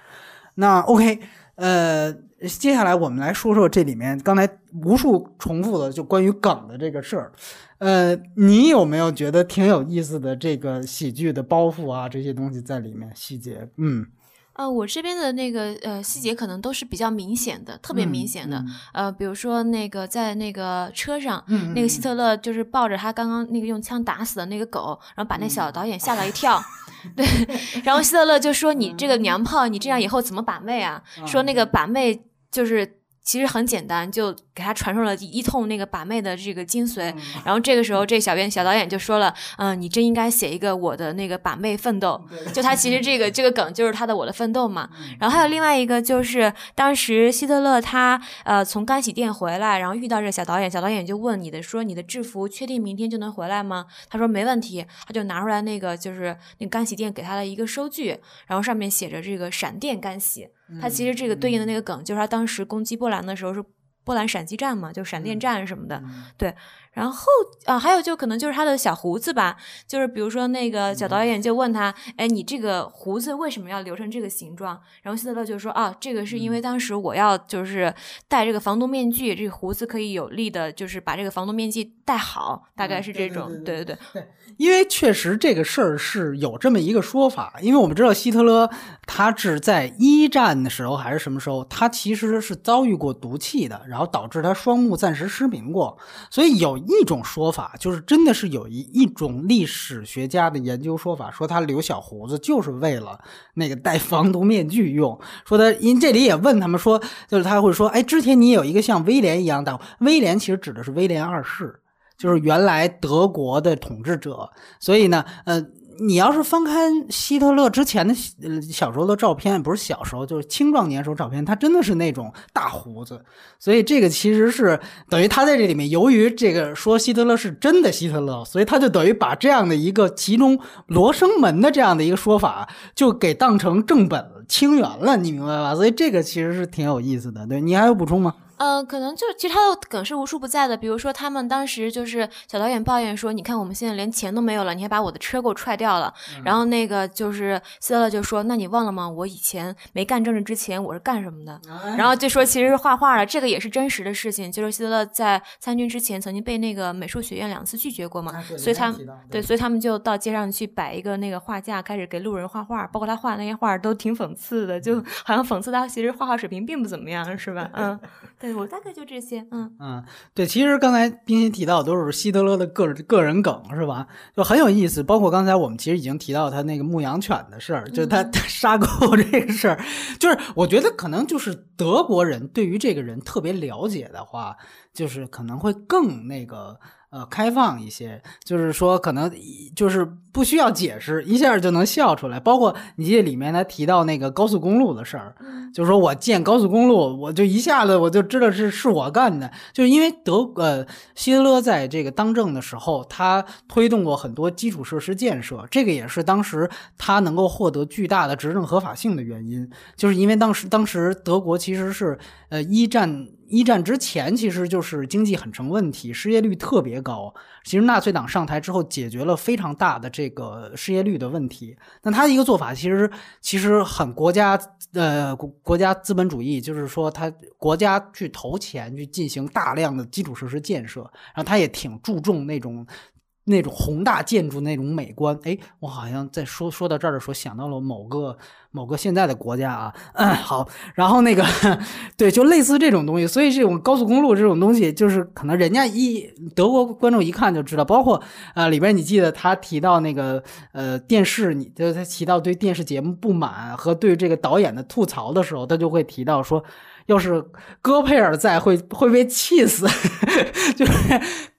那 OK，呃，接下来我们来说说这里面刚才无数重复的就关于梗的这个事儿，呃，你有没有觉得挺有意思的这个喜剧的包袱啊这些东西在里面细节？嗯。呃，我这边的那个呃细节可能都是比较明显的，特别明显的。呃，比如说那个在那个车上，那个希特勒就是抱着他刚刚那个用枪打死的那个狗，然后把那小导演吓了一跳。对，然后希特勒就说：“你这个娘炮，你这样以后怎么把妹啊？”说那个把妹就是。其实很简单，就给他传授了一通那个把妹的这个精髓。然后这个时候，这小编小导演就说了：“嗯，你真应该写一个我的那个把妹奋斗。”就他其实这个这个梗就是他的我的奋斗嘛。然后还有另外一个就是当时希特勒他呃从干洗店回来，然后遇到这个小导演，小导演就问你的说：“你的制服确定明天就能回来吗？”他说：“没问题。”他就拿出来那个就是那干洗店给他的一个收据，然后上面写着这个闪电干洗。他其实这个对应的那个梗就是他当时攻击波兰的时候是。波兰闪击战嘛，就闪电战什么的，对。然后啊，还有就可能就是他的小胡子吧，就是比如说那个小导演就问他，哎，你这个胡子为什么要留成这个形状？然后希特勒就说，啊，这个是因为当时我要就是戴这个防毒面具，这个胡子可以有力的，就是把这个防毒面具戴好，大概是这种，对对对。因为确实这个事儿是有这么一个说法，因为我们知道希特勒他是在一战的时候还是什么时候，他其实是遭遇过毒气的，然然后导致他双目暂时失明过，所以有。一种说法就是，真的是有一一种历史学家的研究说法，说他留小胡子就是为了那个戴防毒面具用。说他，因这里也问他们说，就是他会说，哎，之前你有一个像威廉一样的，威廉其实指的是威廉二世，就是原来德国的统治者。所以呢，呃。你要是翻开希特勒之前的小时候的照片，不是小时候，就是青壮年时候照片，他真的是那种大胡子，所以这个其实是等于他在这里面，由于这个说希特勒是真的希特勒，所以他就等于把这样的一个其中罗生门的这样的一个说法，就给当成正本清源了，你明白吧？所以这个其实是挺有意思的。对你还有补充吗？呃，可能就其实他的梗是无处不在的，比如说他们当时就是小导演抱怨说，你看我们现在连钱都没有了，你还把我的车给我踹掉了。然后那个就是希特勒就说，那你忘了吗？我以前没干政治之前我是干什么的？然后就说其实是画画的，这个也是真实的事情，就是希特勒在参军之前曾经被那个美术学院两次拒绝过嘛，所以他对，所以他们就到街上去摆一个那个画架，开始给路人画画，包括他画的那些画都挺讽刺的，就好像讽刺他其实画画水平并不怎么样，是吧？嗯。对我大概就这些，嗯嗯，对，其实刚才冰心提到都是希特勒的个个人梗，是吧？就很有意思。包括刚才我们其实已经提到他那个牧羊犬的事儿，就他杀狗这个事儿，就是我觉得可能就是德国人对于这个人特别了解的话，就是可能会更那个。呃，开放一些，就是说可能就是不需要解释，一下就能笑出来。包括你记得里面他提到那个高速公路的事儿，就是说我建高速公路，我就一下子我就知道是是我干的，就是因为德呃希特勒在这个当政的时候，他推动过很多基础设施建设，这个也是当时他能够获得巨大的执政合法性的原因，就是因为当时当时德国其实是呃一战。一战之前，其实就是经济很成问题，失业率特别高。其实纳粹党上台之后，解决了非常大的这这个失业率的问题。那他一个做法，其实其实很国家呃国家资本主义，就是说他国家去投钱去进行大量的基础设施建设，然后他也挺注重那种。那种宏大建筑那种美观，哎，我好像在说说到这儿的时候想到了某个某个现在的国家啊。好，然后那个 对，就类似这种东西，所以这种高速公路这种东西，就是可能人家一德国观众一看就知道。包括啊，里边你记得他提到那个呃电视，你就他提到对电视节目不满和对这个导演的吐槽的时候，他就会提到说。要是戈佩尔在，会会被气死，就是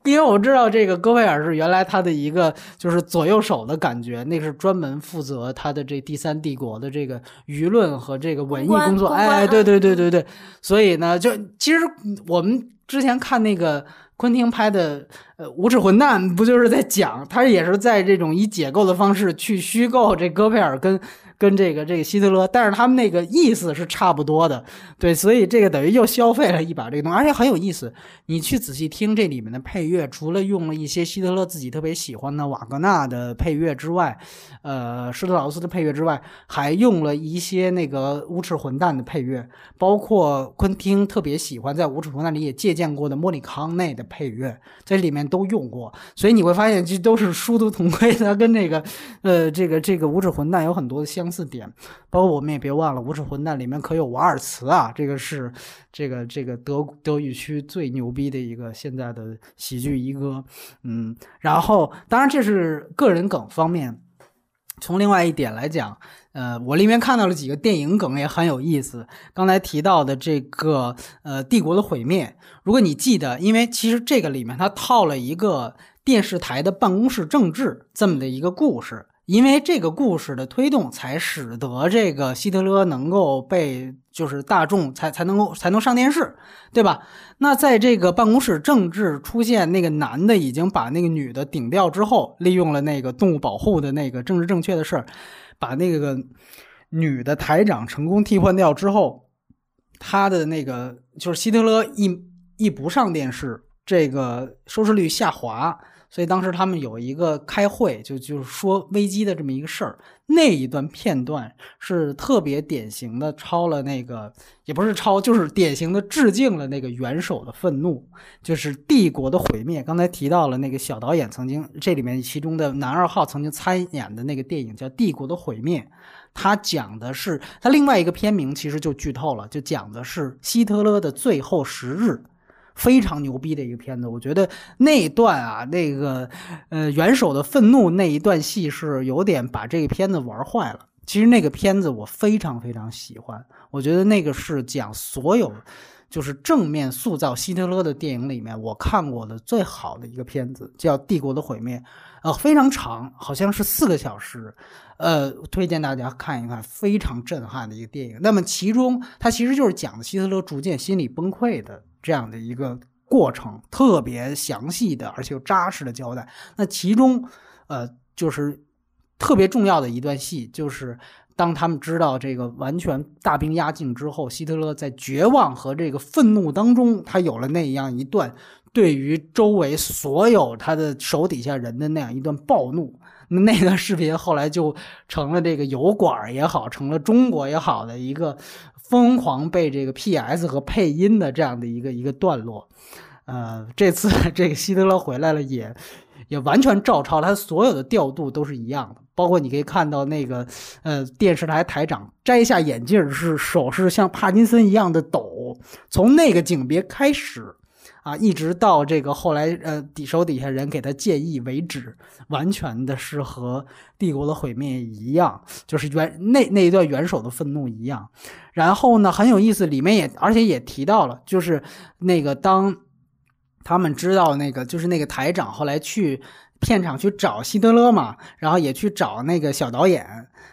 因为我知道这个戈贝尔是原来他的一个就是左右手的感觉，那是专门负责他的这第三帝国的这个舆论和这个文艺工作。哎，对对对对对，所以呢，就其实我们之前看那个昆汀拍的呃《无耻混蛋》，不就是在讲他也是在这种以解构的方式去虚构这戈佩尔跟。跟这个这个希特勒，但是他们那个意思是差不多的，对，所以这个等于又消费了一把这个东西，而且很有意思。你去仔细听这里面的配乐，除了用了一些希特勒自己特别喜欢的瓦格纳的配乐之外，呃，施特劳斯的配乐之外，还用了一些那个无耻混蛋的配乐，包括昆汀特别喜欢在无耻混蛋里也借鉴过的莫里康内的配乐，在里面都用过。所以你会发现，这都是殊途同归的，跟这个呃这个这个无耻混蛋有很多的相。相似点，包括我们也别忘了，《无耻混蛋》里面可有瓦尔茨啊，这个是这个这个德德语区最牛逼的一个现在的喜剧一哥，嗯，然后当然这是个人梗方面，从另外一点来讲，呃，我里面看到了几个电影梗也很有意思。刚才提到的这个呃帝国的毁灭，如果你记得，因为其实这个里面它套了一个电视台的办公室政治这么的一个故事。因为这个故事的推动，才使得这个希特勒能够被就是大众才才能够才能上电视，对吧？那在这个办公室政治出现，那个男的已经把那个女的顶掉之后，利用了那个动物保护的那个政治正确的事儿，把那个女的台长成功替换掉之后，他的那个就是希特勒一一不上电视，这个收视率下滑。所以当时他们有一个开会，就就是说危机的这么一个事儿。那一段片段是特别典型的抄了那个，也不是抄，就是典型的致敬了那个元首的愤怒，就是帝国的毁灭。刚才提到了那个小导演曾经这里面其中的男二号曾经参演的那个电影叫《帝国的毁灭》，他讲的是他另外一个片名其实就剧透了，就讲的是希特勒的最后十日。非常牛逼的一个片子，我觉得那一段啊，那个呃元首的愤怒那一段戏是有点把这个片子玩坏了。其实那个片子我非常非常喜欢，我觉得那个是讲所有就是正面塑造希特勒的电影里面我看过的最好的一个片子，叫《帝国的毁灭》，呃非常长，好像是四个小时，呃推荐大家看一看，非常震撼的一个电影。那么其中它其实就是讲的希特勒逐渐心理崩溃的。这样的一个过程，特别详细的，而且又扎实的交代。那其中，呃，就是特别重要的一段戏，就是当他们知道这个完全大兵压境之后，希特勒在绝望和这个愤怒当中，他有了那样一段对于周围所有他的手底下人的那样一段暴怒。那段视频后来就成了这个油管也好，成了中国也好的一个。疯狂被这个 P.S. 和配音的这样的一个一个段落，呃，这次这个希特勒回来了，也也完全照抄，他所有的调度都是一样的，包括你可以看到那个呃电视台台长摘下眼镜是手是像帕金森一样的抖，从那个景别开始。啊，一直到这个后来，呃，底手底下人给他建议为止，完全的是和帝国的毁灭一样，就是元那那一段元首的愤怒一样。然后呢，很有意思，里面也而且也提到了，就是那个当他们知道那个就是那个台长后来去片场去找希特勒嘛，然后也去找那个小导演，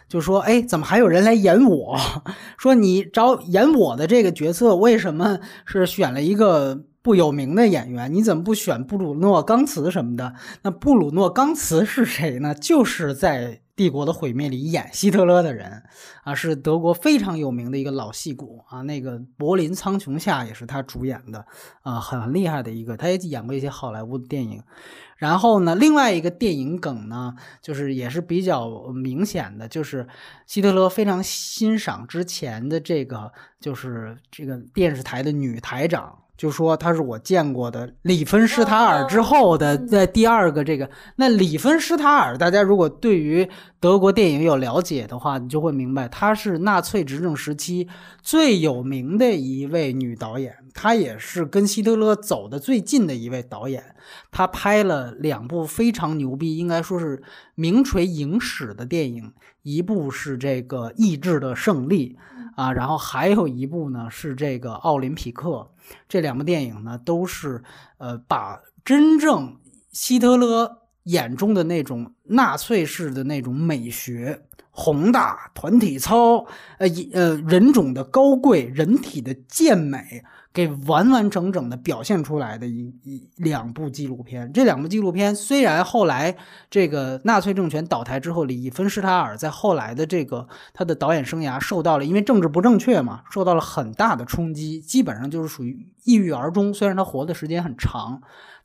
就说：“哎，怎么还有人来演我？说你找演我的这个角色，为什么是选了一个？”不有名的演员，你怎么不选布鲁诺·冈茨什么的？那布鲁诺·冈茨是谁呢？就是在《帝国的毁灭》里演希特勒的人啊，是德国非常有名的一个老戏骨啊。那个《柏林苍穹下》也是他主演的啊，很厉害的一个。他也演过一些好莱坞的电影。然后呢，另外一个电影梗呢，就是也是比较明显的，就是希特勒非常欣赏之前的这个，就是这个电视台的女台长。就说他是我见过的里芬施塔尔之后的在第二个这个。那里芬施塔尔，大家如果对于德国电影有了解的话，你就会明白，她是纳粹执政时期最有名的一位女导演，她也是跟希特勒走的最近的一位导演。她拍了两部非常牛逼，应该说是名垂影史的电影，一部是这个《意志的胜利》啊，然后还有一部呢是这个《奥林匹克》。这两部电影呢，都是呃，把真正希特勒眼中的那种纳粹式的那种美学、宏大、团体操、呃呃人种的高贵、人体的健美。给完完整整的表现出来的一一两部纪录片，这两部纪录片虽然后来这个纳粹政权倒台之后，里芬施塔尔在后来的这个他的导演生涯受到了因为政治不正确嘛，受到了很大的冲击，基本上就是属于抑郁而终。虽然他活的时间很长，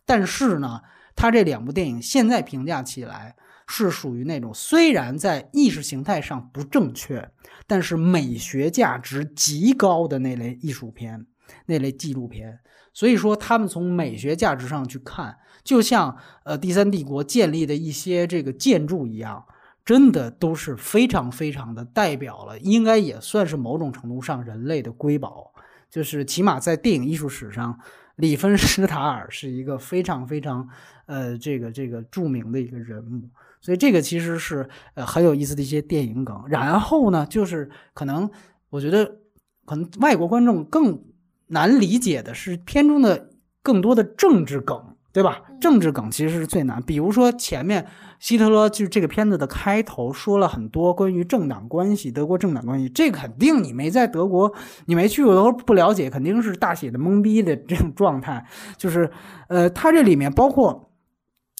但是呢，他这两部电影现在评价起来是属于那种虽然在意识形态上不正确，但是美学价值极高的那类艺术片。那类纪录片，所以说他们从美学价值上去看，就像呃第三帝国建立的一些这个建筑一样，真的都是非常非常的代表了，应该也算是某种程度上人类的瑰宝，就是起码在电影艺术史上，里芬施塔尔是一个非常非常呃这个这个著名的一个人物，所以这个其实是呃很有意思的一些电影梗。然后呢，就是可能我觉得可能外国观众更难理解的是片中的更多的政治梗。对吧？政治梗其实是最难。比如说前面希特勒就是这个片子的开头说了很多关于政党关系，德国政党关系，这肯定你没在德国，你没去过都不了解，肯定是大写的懵逼的这种状态。就是，呃，他这里面包括。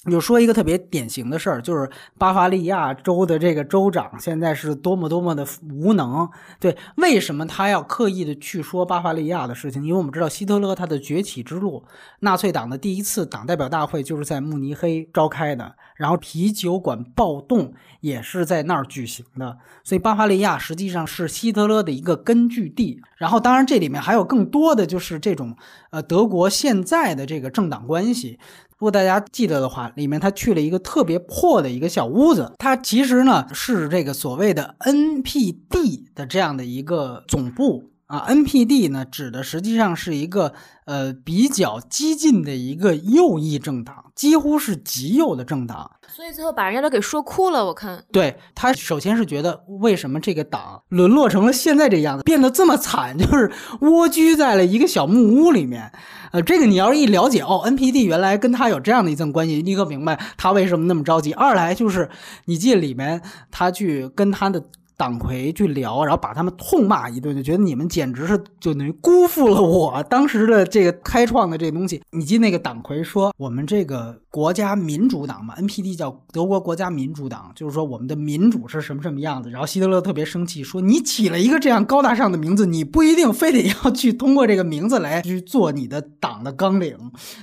就说一个特别典型的事儿，就是巴伐利亚州的这个州长现在是多么多么的无能。对，为什么他要刻意的去说巴伐利亚的事情？因为我们知道希特勒他的崛起之路，纳粹党的第一次党代表大会就是在慕尼黑召开的，然后啤酒馆暴动也是在那儿举行的，所以巴伐利亚实际上是希特勒的一个根据地。然后，当然这里面还有更多的就是这种呃德国现在的这个政党关系。如果大家记得的话，里面他去了一个特别破的一个小屋子，它其实呢是这个所谓的 NPD 的这样的一个总部啊。NPD 呢指的实际上是一个呃比较激进的一个右翼政党，几乎是极右的政党。所以最后把人家都给说哭了，我看。对他，首先是觉得为什么这个党沦落成了现在这样子，变得这么惨，就是蜗居在了一个小木屋里面。呃，这个你要是一了解哦，NPD 原来跟他有这样的一层关系，立刻明白他为什么那么着急。二来就是你记得里面他去跟他的。党魁去聊，然后把他们痛骂一顿，就觉得你们简直是就等于辜负了我 当时的这个开创的这东西。你记那个党魁说，我们这个国家民主党嘛，NPD 叫德国国家民主党，就是说我们的民主是什么什么样子。然后希特勒特别生气，说你起了一个这样高大上的名字，你不一定非得要去通过这个名字来去做你的党的纲领。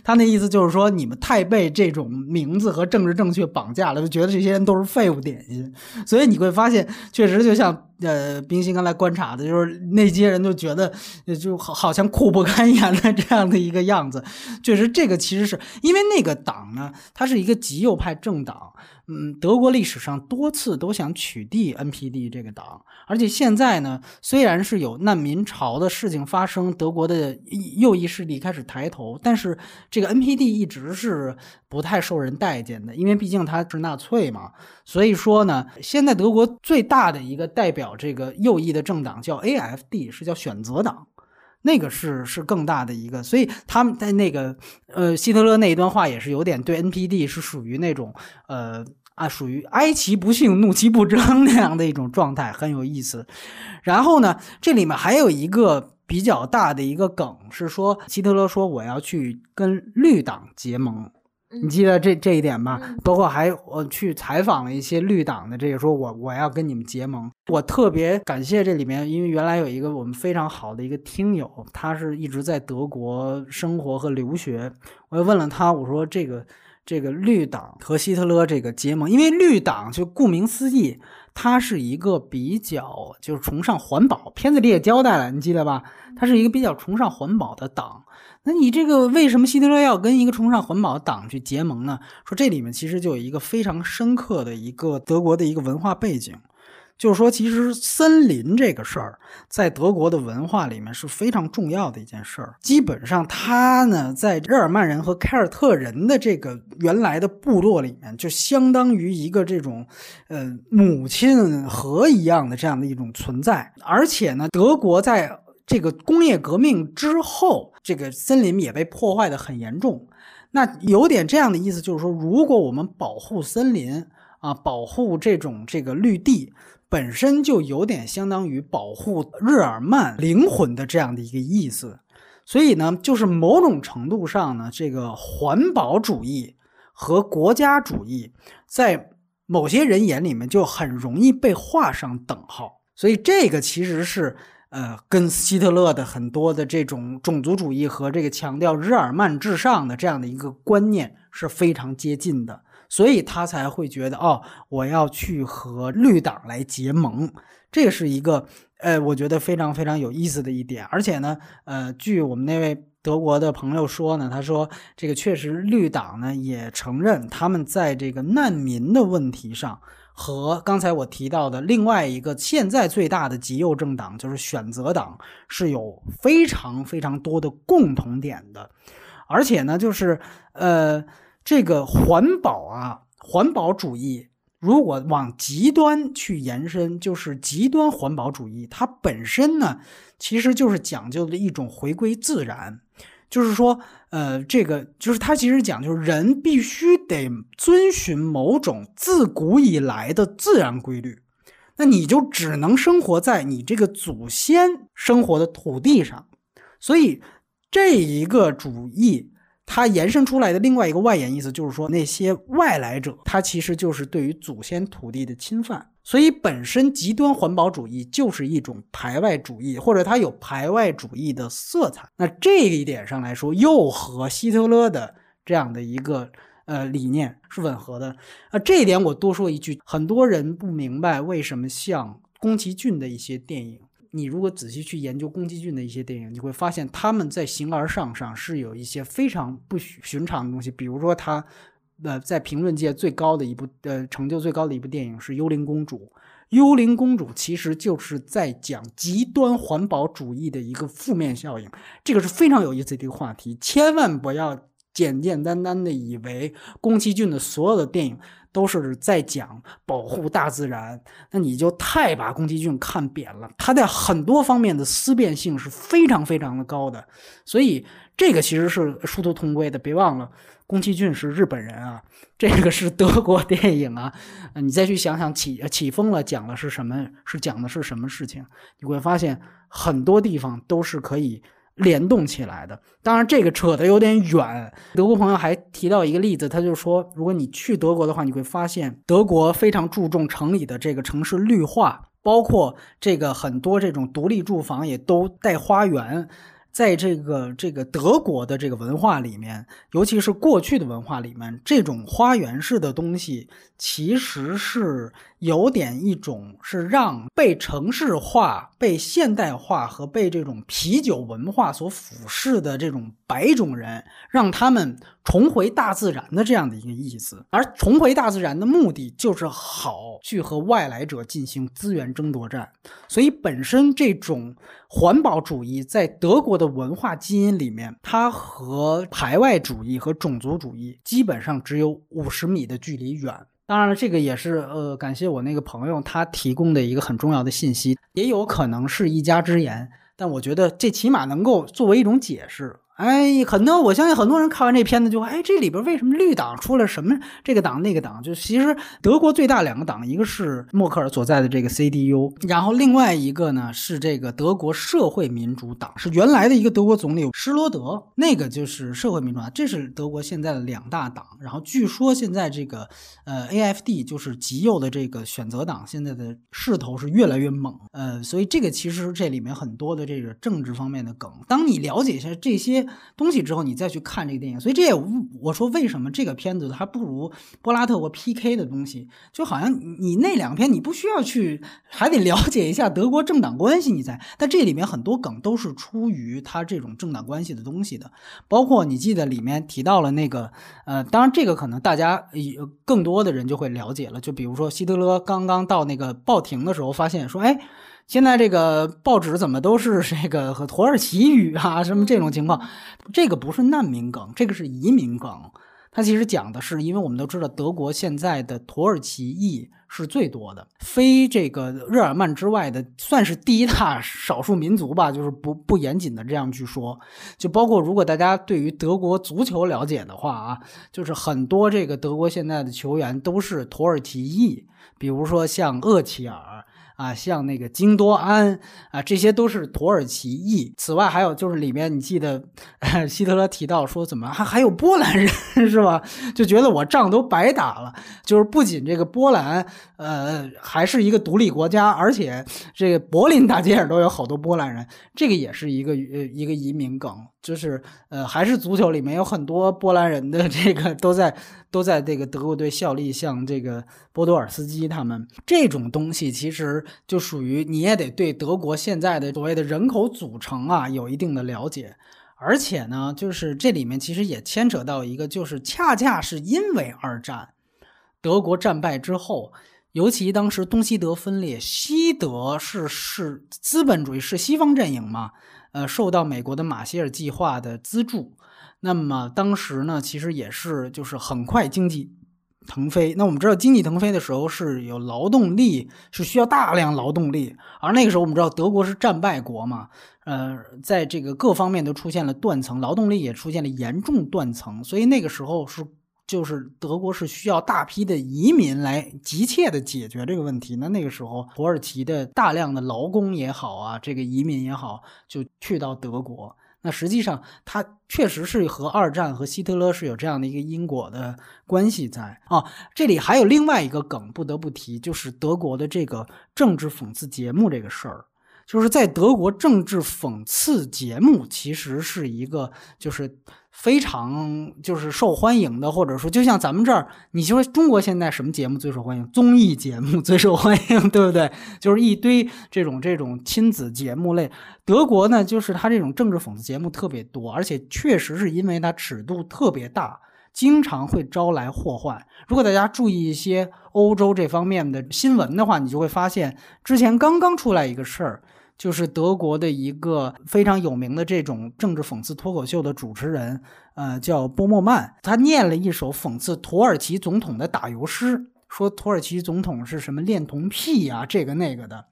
他那意思就是说，你们太被这种名字和政治正确绑架了，就觉得这些人都是废物点心。所以你会发现，确实。就像呃，冰心刚才观察的，就是那些人就觉得就好好像苦不堪言的这样的一个样子。确实，这个其实是因为那个党呢，它是一个极右派政党。嗯，德国历史上多次都想取缔 NPD 这个党，而且现在呢，虽然是有难民潮的事情发生，德国的右翼势力开始抬头，但是这个 NPD 一直是不太受人待见的，因为毕竟他是纳粹嘛。所以说呢，现在德国最大的一个代表这个右翼的政党叫 AFD，是叫选择党。那个是是更大的一个，所以他们在那个呃希特勒那一段话也是有点对 NPD 是属于那种呃啊属于哀其不幸怒其不争 那样的一种状态，很有意思。然后呢，这里面还有一个比较大的一个梗是说，希特勒说我要去跟绿党结盟。你记得这这一点吗？包括还我去采访了一些绿党的这个，说我我要跟你们结盟。我特别感谢这里面，因为原来有一个我们非常好的一个听友，他是一直在德国生活和留学。我又问了他，我说这个这个绿党和希特勒这个结盟，因为绿党就顾名思义，它是一个比较就是崇尚环保。片子里也交代了，你记得吧？它是一个比较崇尚环保的党。那你这个为什么希特勒要跟一个崇尚环保的党去结盟呢？说这里面其实就有一个非常深刻的一个德国的一个文化背景，就是说其实森林这个事儿在德国的文化里面是非常重要的一件事儿。基本上它呢在日耳曼人和凯尔特人的这个原来的部落里面，就相当于一个这种呃母亲河一样的这样的一种存在。而且呢，德国在这个工业革命之后，这个森林也被破坏的很严重。那有点这样的意思，就是说，如果我们保护森林啊，保护这种这个绿地，本身就有点相当于保护日耳曼灵魂的这样的一个意思。所以呢，就是某种程度上呢，这个环保主义和国家主义在某些人眼里面就很容易被画上等号。所以这个其实是。呃，跟希特勒的很多的这种种族主义和这个强调日耳曼至上的这样的一个观念是非常接近的，所以他才会觉得哦，我要去和绿党来结盟，这是一个呃，我觉得非常非常有意思的一点。而且呢，呃，据我们那位德国的朋友说呢，他说这个确实绿党呢也承认他们在这个难民的问题上。和刚才我提到的另外一个现在最大的极右政党，就是选择党，是有非常非常多的共同点的。而且呢，就是呃，这个环保啊，环保主义如果往极端去延伸，就是极端环保主义，它本身呢，其实就是讲究的一种回归自然。就是说，呃，这个就是它其实讲，就是人必须得遵循某种自古以来的自然规律，那你就只能生活在你这个祖先生活的土地上，所以这一个主义。它延伸出来的另外一个外延意思，就是说那些外来者，它其实就是对于祖先土地的侵犯。所以，本身极端环保主义就是一种排外主义，或者它有排外主义的色彩。那这一点上来说，又和希特勒的这样的一个呃理念是吻合的。啊，这一点我多说一句，很多人不明白为什么像宫崎骏的一些电影。你如果仔细去研究宫崎骏的一些电影，你会发现他们在形而上上是有一些非常不寻常的东西。比如说，他呃在评论界最高的一部呃成就最高的一部电影是《幽灵公主》。《幽灵公主》其实就是在讲极端环保主义的一个负面效应。这个是非常有意思的一个话题，千万不要简简单单的以为宫崎骏的所有的电影。都是在讲保护大自然，那你就太把宫崎骏看扁了。他在很多方面的思辨性是非常非常的高的，所以这个其实是殊途同归的。别忘了，宫崎骏是日本人啊，这个是德国电影啊。你再去想想起起风了讲的是什么？是讲的是什么事情？你会发现很多地方都是可以。联动起来的，当然这个扯得有点远。德国朋友还提到一个例子，他就说，如果你去德国的话，你会发现德国非常注重城里的这个城市绿化，包括这个很多这种独立住房也都带花园。在这个这个德国的这个文化里面，尤其是过去的文化里面，这种花园式的东西，其实是有点一种是让被城市化、被现代化和被这种啤酒文化所腐蚀的这种白种人，让他们重回大自然的这样的一个意思。而重回大自然的目的，就是好去和外来者进行资源争夺战。所以，本身这种。环保主义在德国的文化基因里面，它和排外主义和种族主义基本上只有五十米的距离远。当然了，这个也是呃，感谢我那个朋友他提供的一个很重要的信息，也有可能是一家之言，但我觉得这起码能够作为一种解释。哎，很多我相信很多人看完这片子就哎，这里边为什么绿党出了什么这个党那个党？就其实德国最大两个党，一个是默克尔所在的这个 CDU，然后另外一个呢是这个德国社会民主党，是原来的一个德国总理施罗德，那个就是社会民主党，这是德国现在的两大党。然后据说现在这个呃 AFD 就是极右的这个选择党，现在的势头是越来越猛。呃，所以这个其实这里面很多的这个政治方面的梗，当你了解一下这些。东西之后，你再去看这个电影，所以这也我说为什么这个片子还不如波拉特或 P.K. 的东西，就好像你那两篇你不需要去，还得了解一下德国政党关系，你才。但这里面很多梗都是出于他这种政党关系的东西的，包括你记得里面提到了那个，呃，当然这个可能大家更多的人就会了解了，就比如说希特勒刚刚到那个报亭的时候，发现说，哎。现在这个报纸怎么都是这个 和土耳其语啊，什么这种情况？这个不是难民梗，这个是移民梗。它其实讲的是，因为我们都知道，德国现在的土耳其裔是最多的，非这个日耳曼之外的，算是第一大少数民族吧。就是不不严谨的这样去说，就包括如果大家对于德国足球了解的话啊，就是很多这个德国现在的球员都是土耳其裔，比如说像厄齐尔。啊，像那个京多安啊，这些都是土耳其裔。此外，还有就是里面你记得 希特勒提到说，怎么还还有波兰人 是吧？就觉得我仗都白打了。就是不仅这个波兰，呃，还是一个独立国家，而且这个柏林大街上都有好多波兰人。这个也是一个呃一个移民梗。就是呃，还是足球里面有很多波兰人的 这个都在都在这个德国队效力，像这个波多尔斯基他们这种东西，其实就属于你也得对德国现在的所谓的人口组成啊有一定的了解，而且呢，就是这里面其实也牵扯到一个，就是恰恰是因为二战德国战败之后，尤其当时东西德分裂，西德是是资本主义是西方阵营嘛。呃，受到美国的马歇尔计划的资助，那么当时呢，其实也是就是很快经济腾飞。那我们知道，经济腾飞的时候是有劳动力，是需要大量劳动力。而那个时候，我们知道德国是战败国嘛，呃，在这个各方面都出现了断层，劳动力也出现了严重断层。所以那个时候是就是德国是需要大批的移民来急切的解决这个问题。那那个时候，土耳其的大量的劳工也好啊，这个移民也好，就去到德国。那实际上，它确实是和二战和希特勒是有这样的一个因果的关系在啊。这里还有另外一个梗不得不提，就是德国的这个政治讽刺节目这个事儿。就是在德国，政治讽刺节目其实是一个就是非常就是受欢迎的，或者说就像咱们这儿，你说中国现在什么节目最受欢迎？综艺节目最受欢迎，对不对？就是一堆这种这种亲子节目类。德国呢，就是它这种政治讽刺节目特别多，而且确实是因为它尺度特别大，经常会招来祸患。如果大家注意一些欧洲这方面的新闻的话，你就会发现之前刚刚出来一个事儿。就是德国的一个非常有名的这种政治讽刺脱口秀的主持人，呃，叫波莫曼，他念了一首讽刺土耳其总统的打油诗，说土耳其总统是什么恋童癖呀，这个那个的。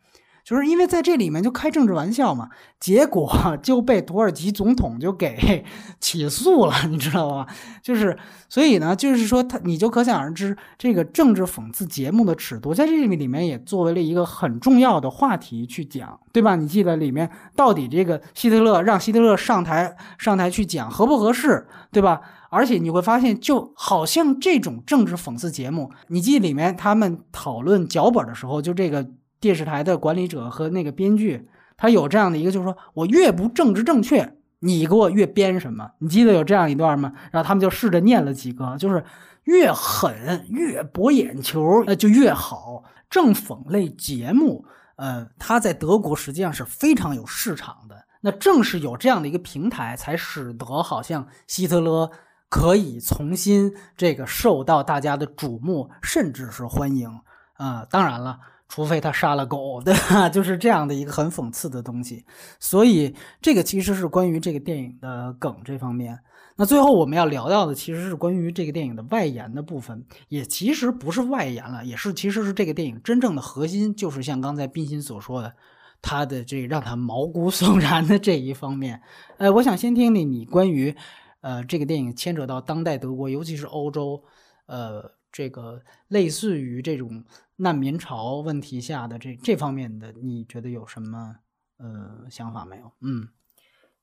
就是因为在这里面就开政治玩笑嘛，结果 就被土耳其总统就给 起诉了，你知道吗？就是所以呢，就是说他你就可想而知，这个政治讽刺节目的尺度在这里面也作为了一个很重要的话题去讲，对吧？你记得里面到底这个希特勒让希特勒上台上台去讲合不合适，对吧？而且你会发现，就好像这种政治讽刺节目，你记得里面他们讨论脚本的时候，就这个。电视台的管理者和那个编剧，他有这样的一个，就是说我越不政治正确，你给我越编什么。你记得有这样一段吗？然后他们就试着念了几个，就是越狠越博眼球，那就越好。正讽类节目，呃，它在德国实际上是非常有市场的。那正是有这样的一个平台，才使得好像希特勒可以重新这个受到大家的瞩目，甚至是欢迎啊。当然了。除非他杀了狗，对吧？就是这样的一个很讽刺的东西。所以这个其实是关于这个电影的梗这方面。那最后我们要聊到的其实是关于这个电影的外延的部分，也其实不是外延了，也是其实是这个电影真正的核心，就是像刚才冰心所说的，他的这让他毛骨悚然的这一方面。呃，我想先听听你关于呃这个电影牵扯到当代德国，尤其是欧洲，呃，这个类似于这种。难民潮问题下的这这方面的，你觉得有什么呃想法没有？嗯，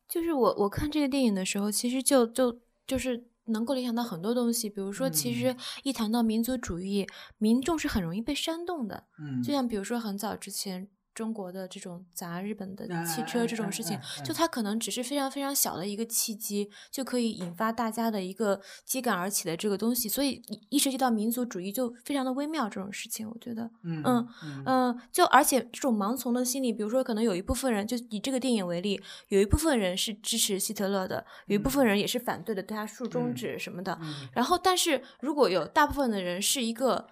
就是我我看这个电影的时候，其实就就就是能够联想到很多东西，比如说，其实一谈到民族主义，民众是很容易被煽动的，嗯，就像比如说很早之前。中国的这种砸日本的汽车这种事情，就它可能只是非常非常小的一个契机，就可以引发大家的一个揭竿而起的这个东西。所以一涉及到民族主义，就非常的微妙。这种事情，我觉得，嗯嗯嗯，就而且这种盲从的心理，比如说可能有一部分人，就以这个电影为例，有一部分人是支持希特勒的，有一部分人也是反对的，对他竖中指什么的。然后，但是如果有大部分的人是一个。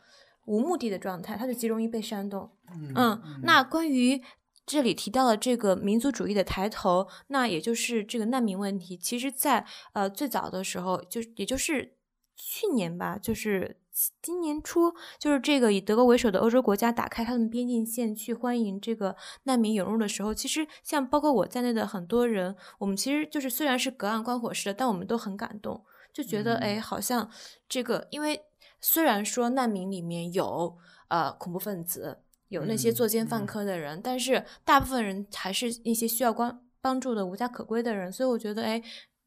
无目的的状态，他就极容易被煽动。嗯，那关于这里提到的这个民族主义的抬头，那也就是这个难民问题，其实，在呃最早的时候，就也就是去年吧，就是今年初，就是这个以德国为首的欧洲国家打开他们边境线去欢迎这个难民涌入的时候，其实像包括我在内的很多人，我们其实就是虽然是隔岸观火似的，但我们都很感动，就觉得哎，好像这个因为。虽然说难民里面有呃恐怖分子，有那些作奸犯科的人，但是大部分人还是一些需要关帮助的无家可归的人。所以我觉得，哎，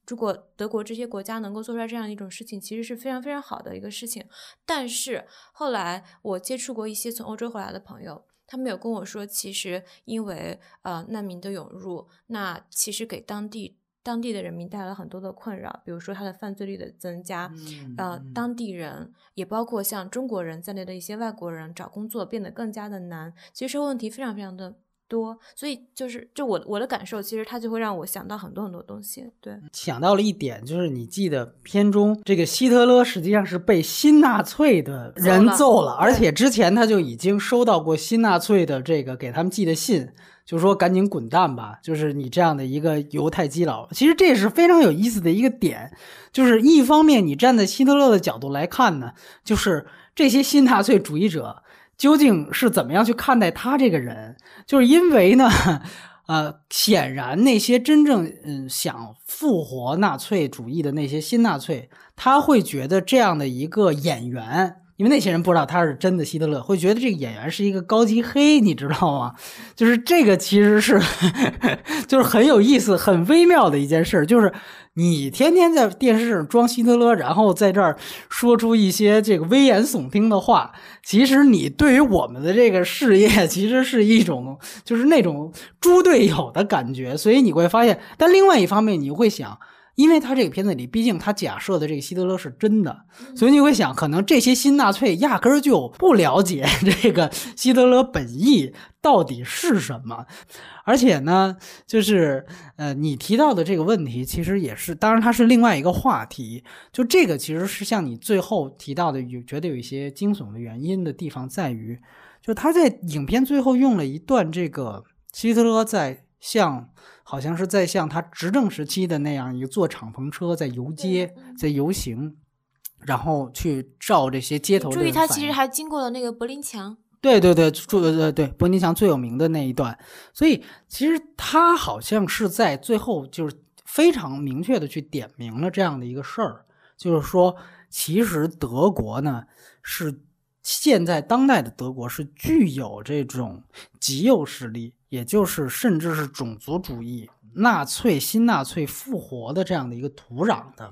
如果德国这些国家能够做出来这样一种事情，其实是非常非常好的一个事情。但是后来我接触过一些从欧洲回来的朋友，他们有跟我说，其实因为呃难民的涌入，那其实给当地。当地的人民带来了很多的困扰，比如说他的犯罪率的增加，呃，当地人也包括像中国人在内的一些外国人找工作变得更加的难，其实问题非常非常的。多，所以就是就我我的感受，其实它就会让我想到很多很多东西。对，想到了一点，就是你记得片中这个希特勒实际上是被新纳粹的人揍了，而且之前他就已经收到过新纳粹的这个给他们寄的信。就说赶紧滚蛋吧！就是你这样的一个犹太基佬，其实这也是非常有意思的一个点。就是一方面，你站在希特勒的角度来看呢，就是这些新纳粹主义者究竟是怎么样去看待他这个人？就是因为呢，呃，显然那些真正嗯想复活纳粹主义的那些新纳粹，他会觉得这样的一个演员。因为那些人不知道他是真的希特勒，会觉得这个演员是一个高级黑，你知道吗？就是这个其实是，就是很有意思、很微妙的一件事。就是你天天在电视上装希特勒，然后在这儿说出一些这个危言耸听的话，其实你对于我们的这个事业，其实是一种就是那种猪队友的感觉。所以你会发现，但另外一方面，你会想。因为他这个片子里，毕竟他假设的这个希特勒是真的，所以你会想，可能这些新纳粹压根儿就不了解 这个希特勒本意到底是什么。而且呢，就是呃，你提到的这个问题，其实也是，当然它是另外一个话题。就这个其实是像你最后提到的，有觉得有一些惊悚的原因的地方在于，就他在影片最后用了一段这个希特勒在向。好像是在像他执政时期的那样一个坐敞篷车在游街，在游行，然后去照这些街头。注意，他其实还经过了那个柏林墙。对对对，住对对对，柏林墙最有名的那一段。所以其实他好像是在最后就是非常明确的去点明了这样的一个事儿，就是说，其实德国呢是现在当代的德国是具有这种极右势力。也就是，甚至是种族主义、纳粹、新纳粹复活的这样的一个土壤的，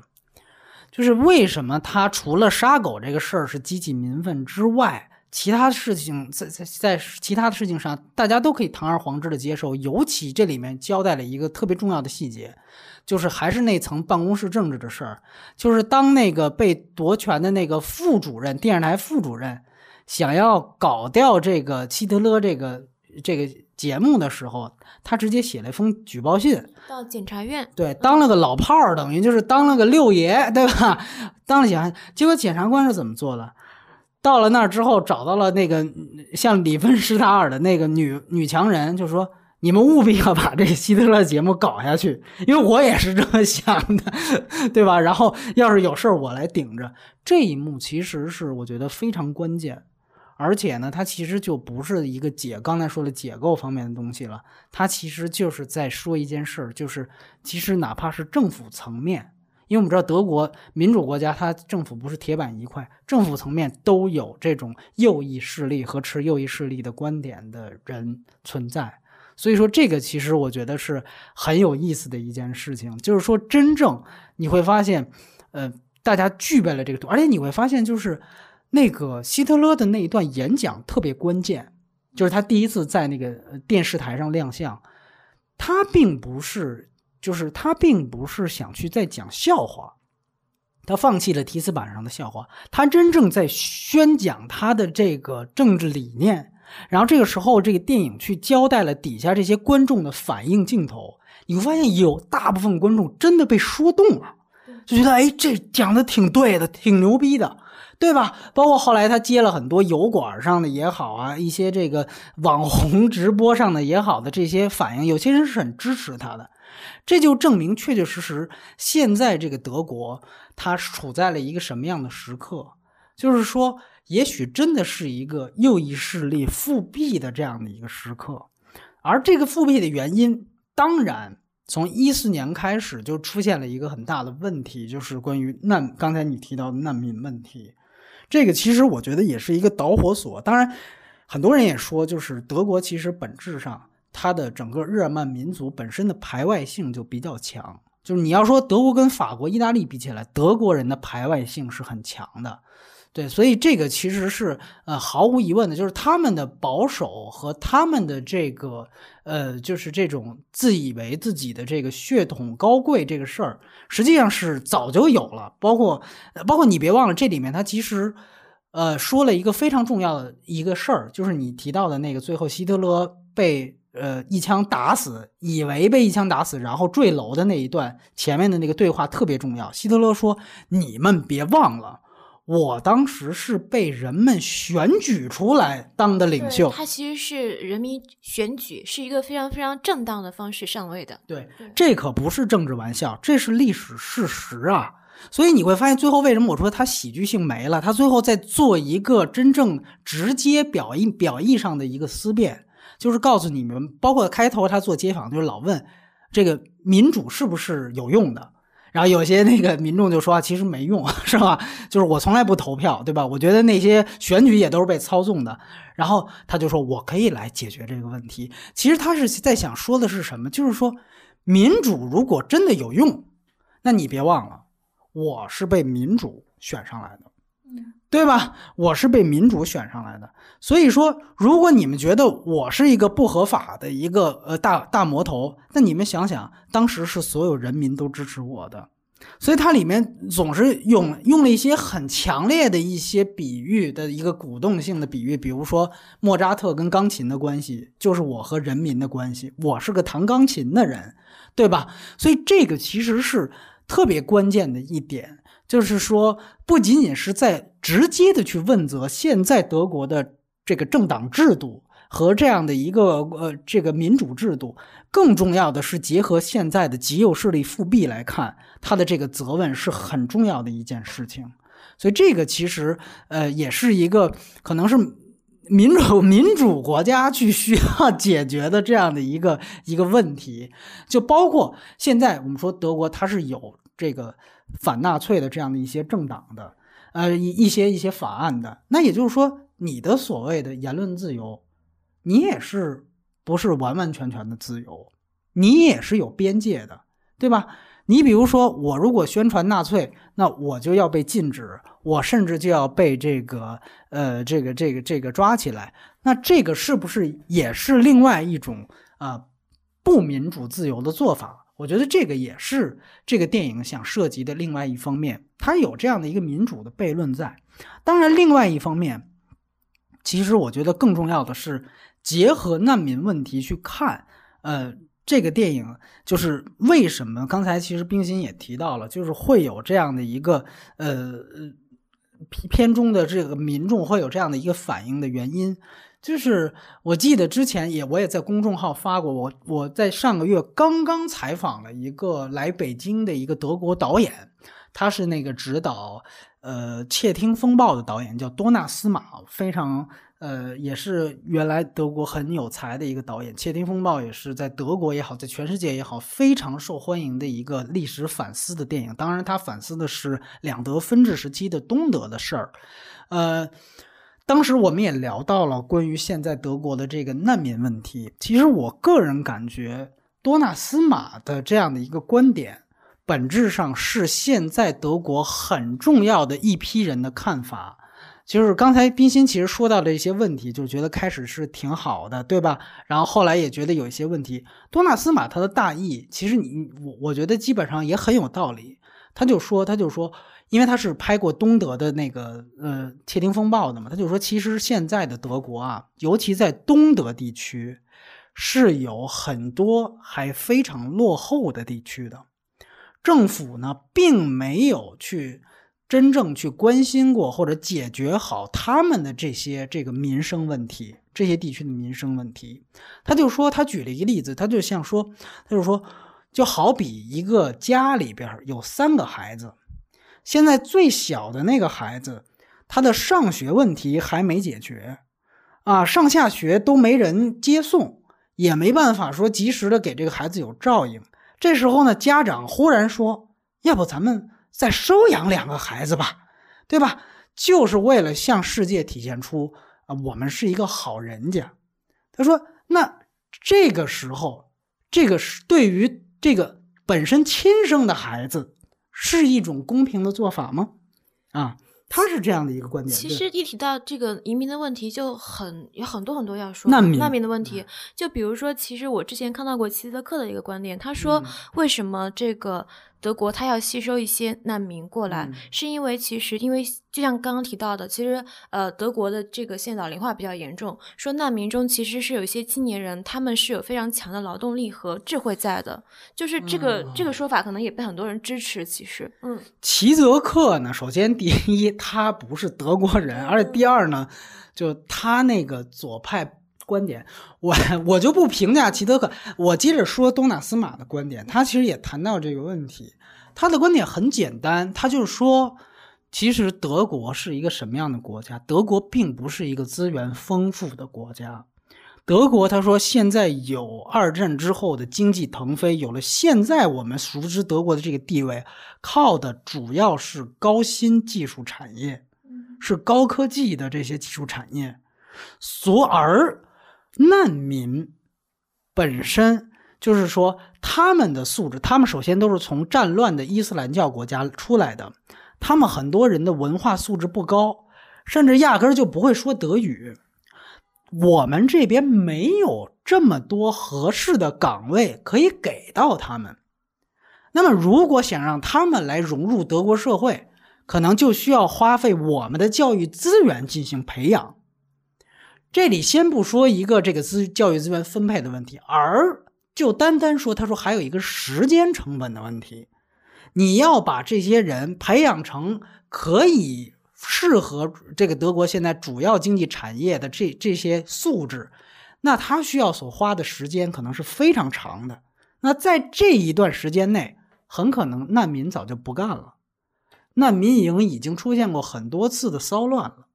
就是为什么他除了杀狗这个事儿是激起民愤之外，其他事情在在在其他的事情上，大家都可以堂而皇之的接受。尤其这里面交代了一个特别重要的细节，就是还是那层办公室政治的事儿，就是当那个被夺权的那个副主任，电视台副主任，想要搞掉这个希特勒这个这个。节目的时候，他直接写了一封举报信到检察院，对，当了个老炮儿，等于就是当了个六爷，对吧？当了检察，结果检察官是怎么做的？到了那儿之后，找到了那个像里芬施塔尔的那个女女强人，就说：“你们务必要把这希特勒节目搞下去，因为我也是这么想的，对吧？然后要是有事儿，我来顶着。”这一幕其实是我觉得非常关键。而且呢，它其实就不是一个解刚才说的解构方面的东西了，它其实就是在说一件事儿，就是其实哪怕是政府层面，因为我们知道德国民主国家，它政府不是铁板一块，政府层面都有这种右翼势力和持右翼势力的观点的人存在，所以说这个其实我觉得是很有意思的一件事情，就是说真正你会发现，呃，大家具备了这个，而且你会发现就是。那个希特勒的那一段演讲特别关键，就是他第一次在那个电视台上亮相，他并不是，就是他并不是想去再讲笑话，他放弃了提词板上的笑话，他真正在宣讲他的这个政治理念。然后这个时候，这个电影去交代了底下这些观众的反应镜头，你会发现有大部分观众真的被说动了，就觉得哎，这讲的挺对的，挺牛逼的。对吧？包括后来他接了很多油管上的也好啊，一些这个网红直播上的也好的这些反应，有些人是很支持他的。这就证明，确确实实，现在这个德国，它处在了一个什么样的时刻？就是说，也许真的是一个右翼势力复辟的这样的一个时刻。而这个复辟的原因，当然从一四年开始就出现了一个很大的问题，就是关于难，刚才你提到的难民问题。这个其实我觉得也是一个导火索。当然，很多人也说，就是德国其实本质上它的整个日耳曼民族本身的排外性就比较强。就是你要说德国跟法国、意大利比起来，德国人的排外性是很强的。对，所以这个其实是呃毫无疑问的，就是他们的保守和他们的这个呃，就是这种自以为自己的这个血统高贵这个事儿，实际上是早就有了。包括包括你别忘了，这里面他其实呃说了一个非常重要的一个事儿，就是你提到的那个最后希特勒被呃一枪打死，以为被一枪打死，然后坠楼的那一段前面的那个对话特别重要。希特勒说：“你们别忘了。”我当时是被人们选举出来当的领袖，他其实是人民选举，是一个非常非常正当的方式上位的。对，这可不是政治玩笑，这是历史事实啊！所以你会发现，最后为什么我说他喜剧性没了？他最后在做一个真正直接表意表意上的一个思辨，就是告诉你们，包括开头他做街访，就是老问这个民主是不是有用的。然后有些那个民众就说，其实没用，是吧？就是我从来不投票，对吧？我觉得那些选举也都是被操纵的。然后他就说，我可以来解决这个问题。其实他是在想说的是什么？就是说，民主如果真的有用，那你别忘了，我是被民主选上来的。对吧？我是被民主选上来的，所以说，如果你们觉得我是一个不合法的一个呃大大魔头，那你们想想，当时是所有人民都支持我的，所以它里面总是用用了一些很强烈的一些比喻的一个鼓动性的比喻，比如说莫扎特跟钢琴的关系，就是我和人民的关系，我是个弹钢琴的人，对吧？所以这个其实是特别关键的一点。就是说，不仅仅是在直接的去问责现在德国的这个政党制度和这样的一个呃这个民主制度，更重要的是结合现在的极右势力复辟来看，他的这个责问是很重要的一件事情。所以这个其实呃也是一个可能是民主 民主国家去需要解决的这样的一个一个问题。就包括现在我们说德国，它是有这个。反纳粹的这样的一些政党的，呃，一一些一些法案的，那也就是说，你的所谓的言论自由，你也是不是完完全全的自由，你也是有边界的，对吧？你比如说，我如果宣传纳粹，那我就要被禁止，我甚至就要被这个呃这个这个这个抓起来，那这个是不是也是另外一种啊不民主自由的做法？我觉得这个也是这个电影想涉及的另外一方面，它有这样的一个民主的悖论在。当然，另外一方面，其实我觉得更重要的是结合难民问题去看。呃，这个电影就是为什么刚才其实冰心也提到了，就是会有这样的一个呃片中的这个民众会有这样的一个反应的原因。就是我记得之前也我也在公众号发过，我我在上个月刚刚采访了一个来北京的一个德国导演，他是那个指导呃《窃听风暴》的导演，叫多纳斯马，非常呃也是原来德国很有才的一个导演，《窃听风暴》也是在德国也好，在全世界也好非常受欢迎的一个历史反思的电影。当然，他反思的是两德分治时期的东德的事儿，呃。当时我们也聊到了关于现在德国的这个难民问题。其实我个人感觉，多纳斯马的这样的一个观点，本质上是现在德国很重要的一批人的看法。就是刚才冰心其实说到的一些问题，就觉得开始是挺好的，对吧？然后后来也觉得有一些问题。多纳斯马他的大意，其实你我我觉得基本上也很有道理。他就说，他就说。因为他是拍过东德的那个呃窃听风暴的嘛，他就说，其实现在的德国啊，尤其在东德地区，是有很多还非常落后的地区的，政府呢并没有去真正去关心过或者解决好他们的这些这个民生问题，这些地区的民生问题。他就说，他举了一个例子，他就像说，他就说，就好比一个家里边有三个孩子。现在最小的那个孩子，他的上学问题还没解决，啊，上下学都没人接送，也没办法说及时的给这个孩子有照应。这时候呢，家长忽然说：“要不咱们再收养两个孩子吧，对吧？”就是为了向世界体现出啊，我们是一个好人家。他说：“那这个时候，这个对于这个本身亲生的孩子。”是一种公平的做法吗？啊，他是这样的一个观点。其实一提到这个移民的问题，就很有很多很多要说。难民难民的问题，就比如说，其实我之前看到过齐泽克的一个观点，他说为什么这个德国它要吸收一些难民过来，嗯。是因为其实因为就像刚刚提到的，其实呃德国的这个现在老龄化比较严重，说难民中其实是有一些青年人，他们是有非常强的劳动力和智慧在的，就是这个、这个说法可能也被很多人支持。其实，嗯，齐泽克呢，首先第一，他不是德国人，而且第二呢，就他那个左派观点，我我就不评价齐德克，我接着说东纳斯马的观点，他其实也谈到这个问题，他的观点很简单，他就是说。其实德国是一个什么样的国家？德国并不是一个资源丰富的国家。德国他说现在有二战之后的经济腾飞，有了现在我们熟知德国的这个地位，靠的主要是高新技术产业，是高科技的这些技术产业。所而难民本身就是说他们的素质，他们首先都是从战乱的伊斯兰教国家出来的。他们很多人的文化素质不高，甚至压根儿就不会说德语。我们这边没有这么多合适的岗位可以给到他们。那么，如果想让他们来融入德国社会，可能就需要花费我们的教育资源进行培养。这里先不说一个这个资教育资源分配的问题，而就单单说，他说还有一个时间成本的问题。你要把这些人培养成可以适合这个德国现在主要经济产业的这这些素质，那他需要所花的时间可能是非常长的。那在这一段时间内，很可能难民早就不干了，难民营已经出现过很多次的骚乱了。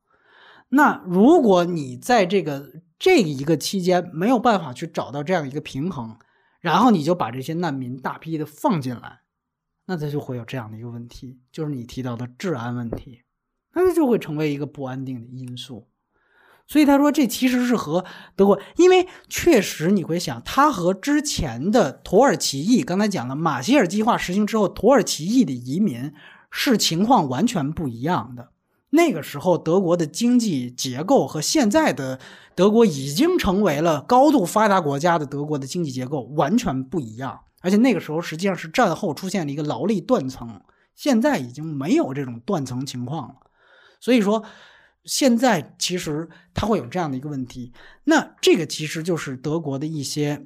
那如果你在这个这一个期间没有办法去找到这样一个平衡，然后你就把这些难民大批的放进来。那它就会有这样的一个问题，就是你提到的治安问题，那它就会成为一个不安定的因素。所以他说，这其实是和德国，因为确实你会想，它和之前的土耳其裔，刚才讲了马歇尔计划实行之后，土耳其裔的移民是情况完全不一样的。那个时候，德国的经济结构和现在的德国已经成为了高度发达国家的德国的经济结构完全不一样。而且那个时候实际上是战后出现了一个劳力断层，现在已经没有这种断层情况了。所以说，现在其实它会有这样的一个问题。那这个其实就是德国的一些，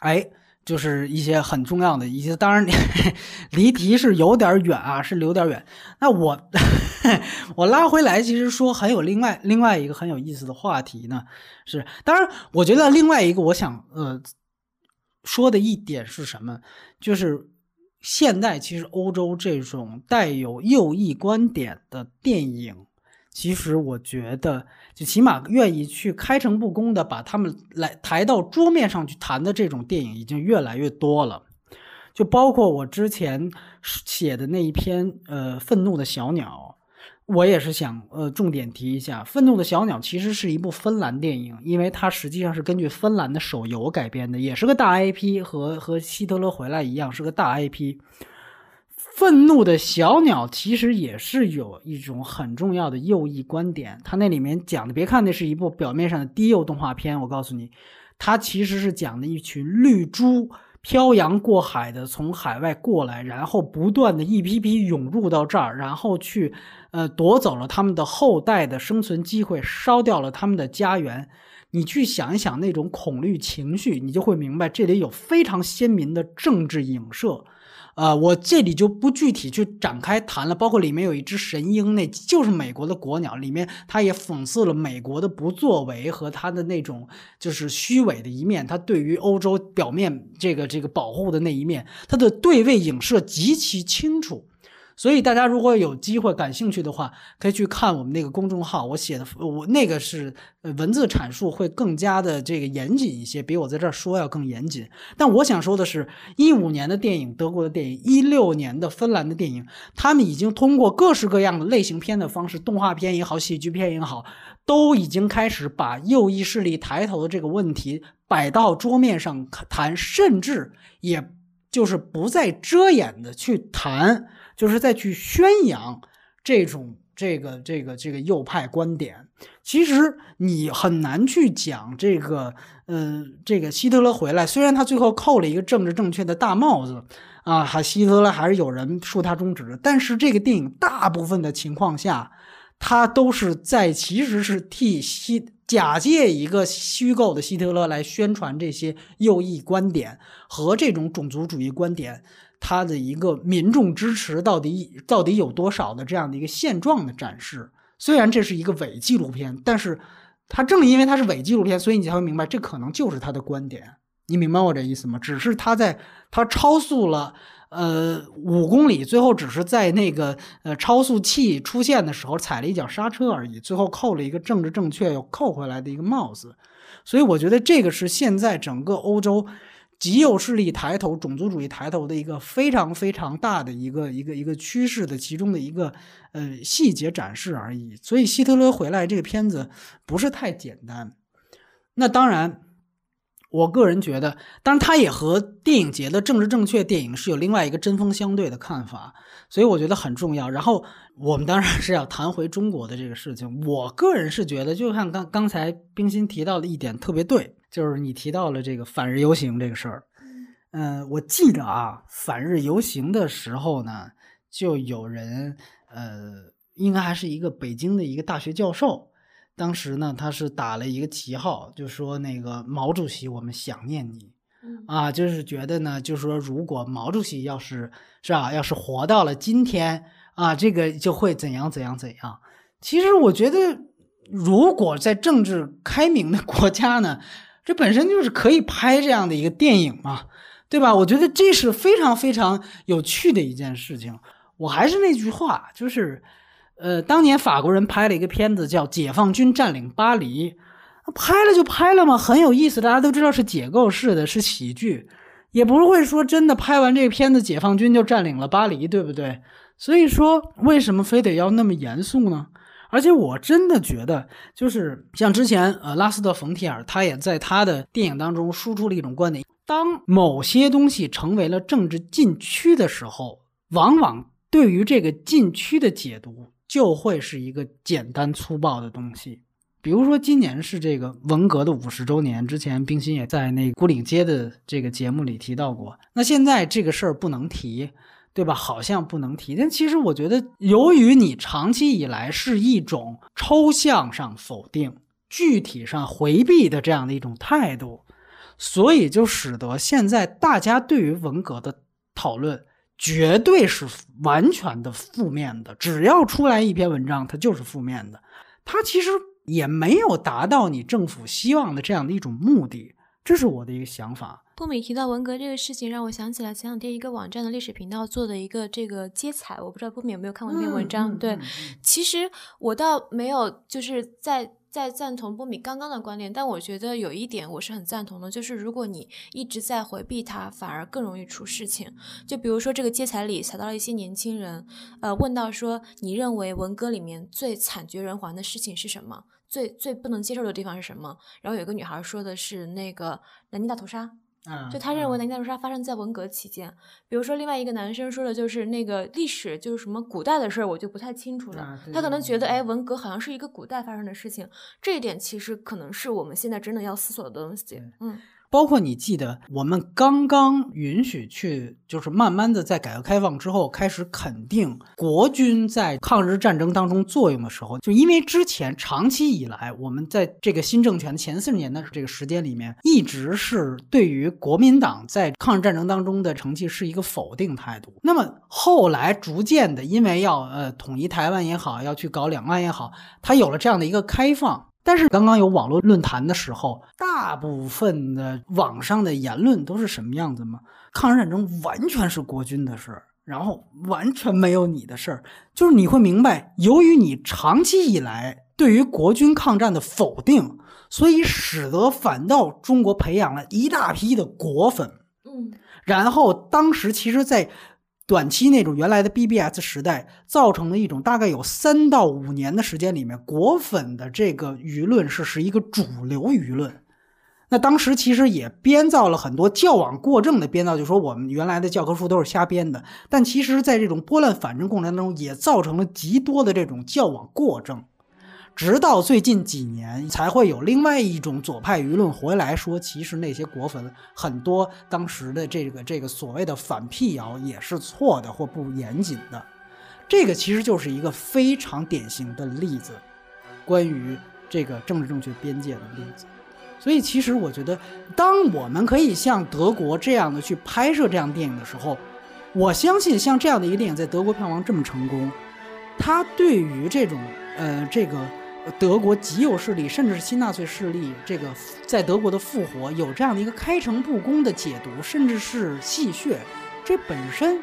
哎，就是一些很重要的一些。当然，离题是有点远啊，是有点远。那我 我拉回来，其实说还有另外另外一个很有意思的话题呢，是当然，我觉得另外一个我想呃。说的一点是什么？就是现在其实欧洲这种带有右翼观点的电影，其实我觉得就起码愿意去开诚布公的把他们来抬到桌面上去谈的这种电影已经越来越多了。就包括我之前写的那一篇呃《愤怒的小鸟》。我也是想，呃，重点提一下，《愤怒的小鸟》其实是一部芬兰电影，因为它实际上是根据芬兰的手游改编的，也是个大 IP，和和希特勒回来一样是个大 IP。《愤怒的小鸟》其实也是有一种很重要的右翼观点，它那里面讲的，别看那是一部表面上的低幼动画片，我告诉你，它其实是讲的一群绿猪。漂洋过海的从海外过来，然后不断的一批批涌入到这儿，然后去，呃，夺走了他们的后代的生存机会，烧掉了他们的家园。你去想一想那种恐惧情绪，你就会明白这里有非常鲜明的政治影射。呃，我这里就不具体去展开谈了。包括里面有一只神鹰，那就是美国的国鸟，里面它也讽刺了美国的不作为和它的那种就是虚伪的一面。它对于欧洲表面这个这个保护的那一面，它的对位影射极其清楚。所以大家如果有机会感兴趣的话，可以去看我们那个公众号，我写的我那个是文字阐述会更加的这个严谨一些，比我在这儿说要更严谨。但我想说的是，一五年的电影，德国的电影，一六年的芬兰的电影，他们已经通过各式各样的类型片的方式，动画片也好，喜剧片也好，都已经开始把右翼势力抬头的这个问题摆到桌面上谈，甚至也就是不再遮掩的去谈。就是再去宣扬这种这个这个这个右派观点，其实你很难去讲这个，呃，这个希特勒回来，虽然他最后扣了一个政治正确的大帽子，啊，还希特勒还是有人竖他中指的。但是这个电影大部分的情况下，他都是在其实是替希假借一个虚构的希特勒来宣传这些右翼观点和这种种族主义观点，他的一个民众支持到底到底有多少的这样的一个现状的展示。虽然这是一个伪纪录片，但是他正因为它是伪纪录片，所以你才会明白这可能就是他的观点。你明白我这意思吗？只是他在他超速了，呃，五公里，最后只是在那个呃超速器出现的时候踩了一脚刹车而已，最后扣了一个政治正确又扣回来的一个帽子。所以我觉得这个是现在整个欧洲极右势力抬头、种族主义抬头的一个非常非常大的一个一个一个趋势的其中的一个呃细节展示而已。所以希特勒回来这个片子不是太简单。那当然。我个人觉得，当然，他也和电影节的政治正确电影是有另外一个针锋相对的看法，所以我觉得很重要。然后我们当然是要谈回中国的这个事情。我个人是觉得，就像刚刚才冰心提到的一点特别对，就是你提到了这个反日游行这个事儿。嗯，我记得啊，反日游行的时候呢，就有人，呃，应该还是一个北京的一个大学教授。当时呢，他是打了一个旗号，就说那个毛主席，我们想念你，啊，就是觉得呢，就是说如果毛主席要是是吧，要是活到了今天啊，这个就会怎样怎样怎样。其实我觉得，如果在政治开明的国家呢，这本身就是可以拍这样的一个电影嘛，对吧？我觉得这是非常非常有趣的一件事情。我还是那句话，就是。呃，当年法国人拍了一个片子叫《解放军占领巴黎》，拍了就拍了嘛，很有意思。大家都知道是解构式的，是喜剧，也不会说真的拍完这个片子，解放军就占领了巴黎，对不对？所以说，为什么非得要那么严肃呢？而且我真的觉得，就是像之前呃，拉斯特冯提尔他也在他的电影当中输出了一种观点：当某些东西成为了政治禁区的时候，往往对于这个禁区的解读。就会是一个简单粗暴的东西，比如说今年是这个文革的五十周年，之前冰心也在那孤岭街的这个节目里提到过。那现在这个事儿不能提，对吧？好像不能提，但其实我觉得，由于你长期以来是一种抽象上否定、具体上回避的这样的一种态度，所以就使得现在大家对于文革的讨论。绝对是完全的负面的，只要出来一篇文章，它就是负面的。它其实也没有达到你政府希望的这样的一种目的，这是我的一个想法。波米提到文革这个事情，让我想起来前两天一个网站的历史频道做的一个这个接彩，我不知道波米有没有看过那篇文章。对，其实我倒没有就是在。在赞同波米刚刚的观点，但我觉得有一点我是很赞同的，就是如果你一直在回避它，反而更容易出事情。就比如说这个接彩里采到了一些年轻人，呃，问到说你认为文革里面最惨绝人寰的事情是什么？最最不能接受的地方是什么？然后有一个女孩说的是那个南京大屠杀。就他认为南京大屠杀发生在文革期间，比如说另外一个男生说的就是那个历史就是什么古代的事儿，我就不太清楚了。他可能觉得，哎，文革好像是一个古代发生的事情，这一点其实可能是我们现在真的要思索的东西。嗯。包括你记得，我们刚刚允许去，就是慢慢的在改革开放之后开始肯定国军在抗日战争当中作用的时候，就因为之前长期以来，我们在这个新政权前四十年的这个时间里面，一直是对于国民党在抗日战争当中的成绩是一个否定态度。那么后来逐渐的，因为要呃统一台湾也好，要去搞两岸也好，它有了这样的一个开放。但是刚刚有网络论坛的时候，大部分的网上的言论都是什么样子吗？抗日战争完全是国军的事儿，然后完全没有你的事儿。就是你会明白，由于你长期以来对于国军抗战的否定，所以使得反倒中国培养了一大批的国粉。嗯，然后当时其实，在短期那种原来的 BBS 时代，造成了一种大概有三到五年的时间里面，果粉的这个舆论是是一个主流舆论。那当时其实也编造了很多教网过正的编造，就说我们原来的教科书都是瞎编的。但其实，在这种拨乱反正过程当中，也造成了极多的这种教网过正。直到最近几年，才会有另外一种左派舆论回来说，其实那些国坟很多当时的这个这个所谓的反辟谣也是错的或不严谨的。这个其实就是一个非常典型的例子，关于这个政治正确边界的例子。所以，其实我觉得，当我们可以像德国这样的去拍摄这样电影的时候，我相信像这样的一个电影在德国票房这么成功，它对于这种呃这个。德国极右势力，甚至是新纳粹势力，这个在德国的复活有这样的一个开诚布公的解读，甚至是戏谑，这本身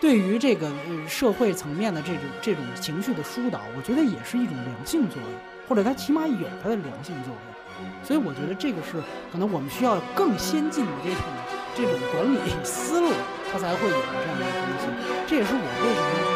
对于这个呃社会层面的这种这种情绪的疏导，我觉得也是一种良性作用，或者它起码有它的良性作用。所以我觉得这个是可能我们需要更先进的这种这种管理思路，它才会有这样的东西。这也是我为什么。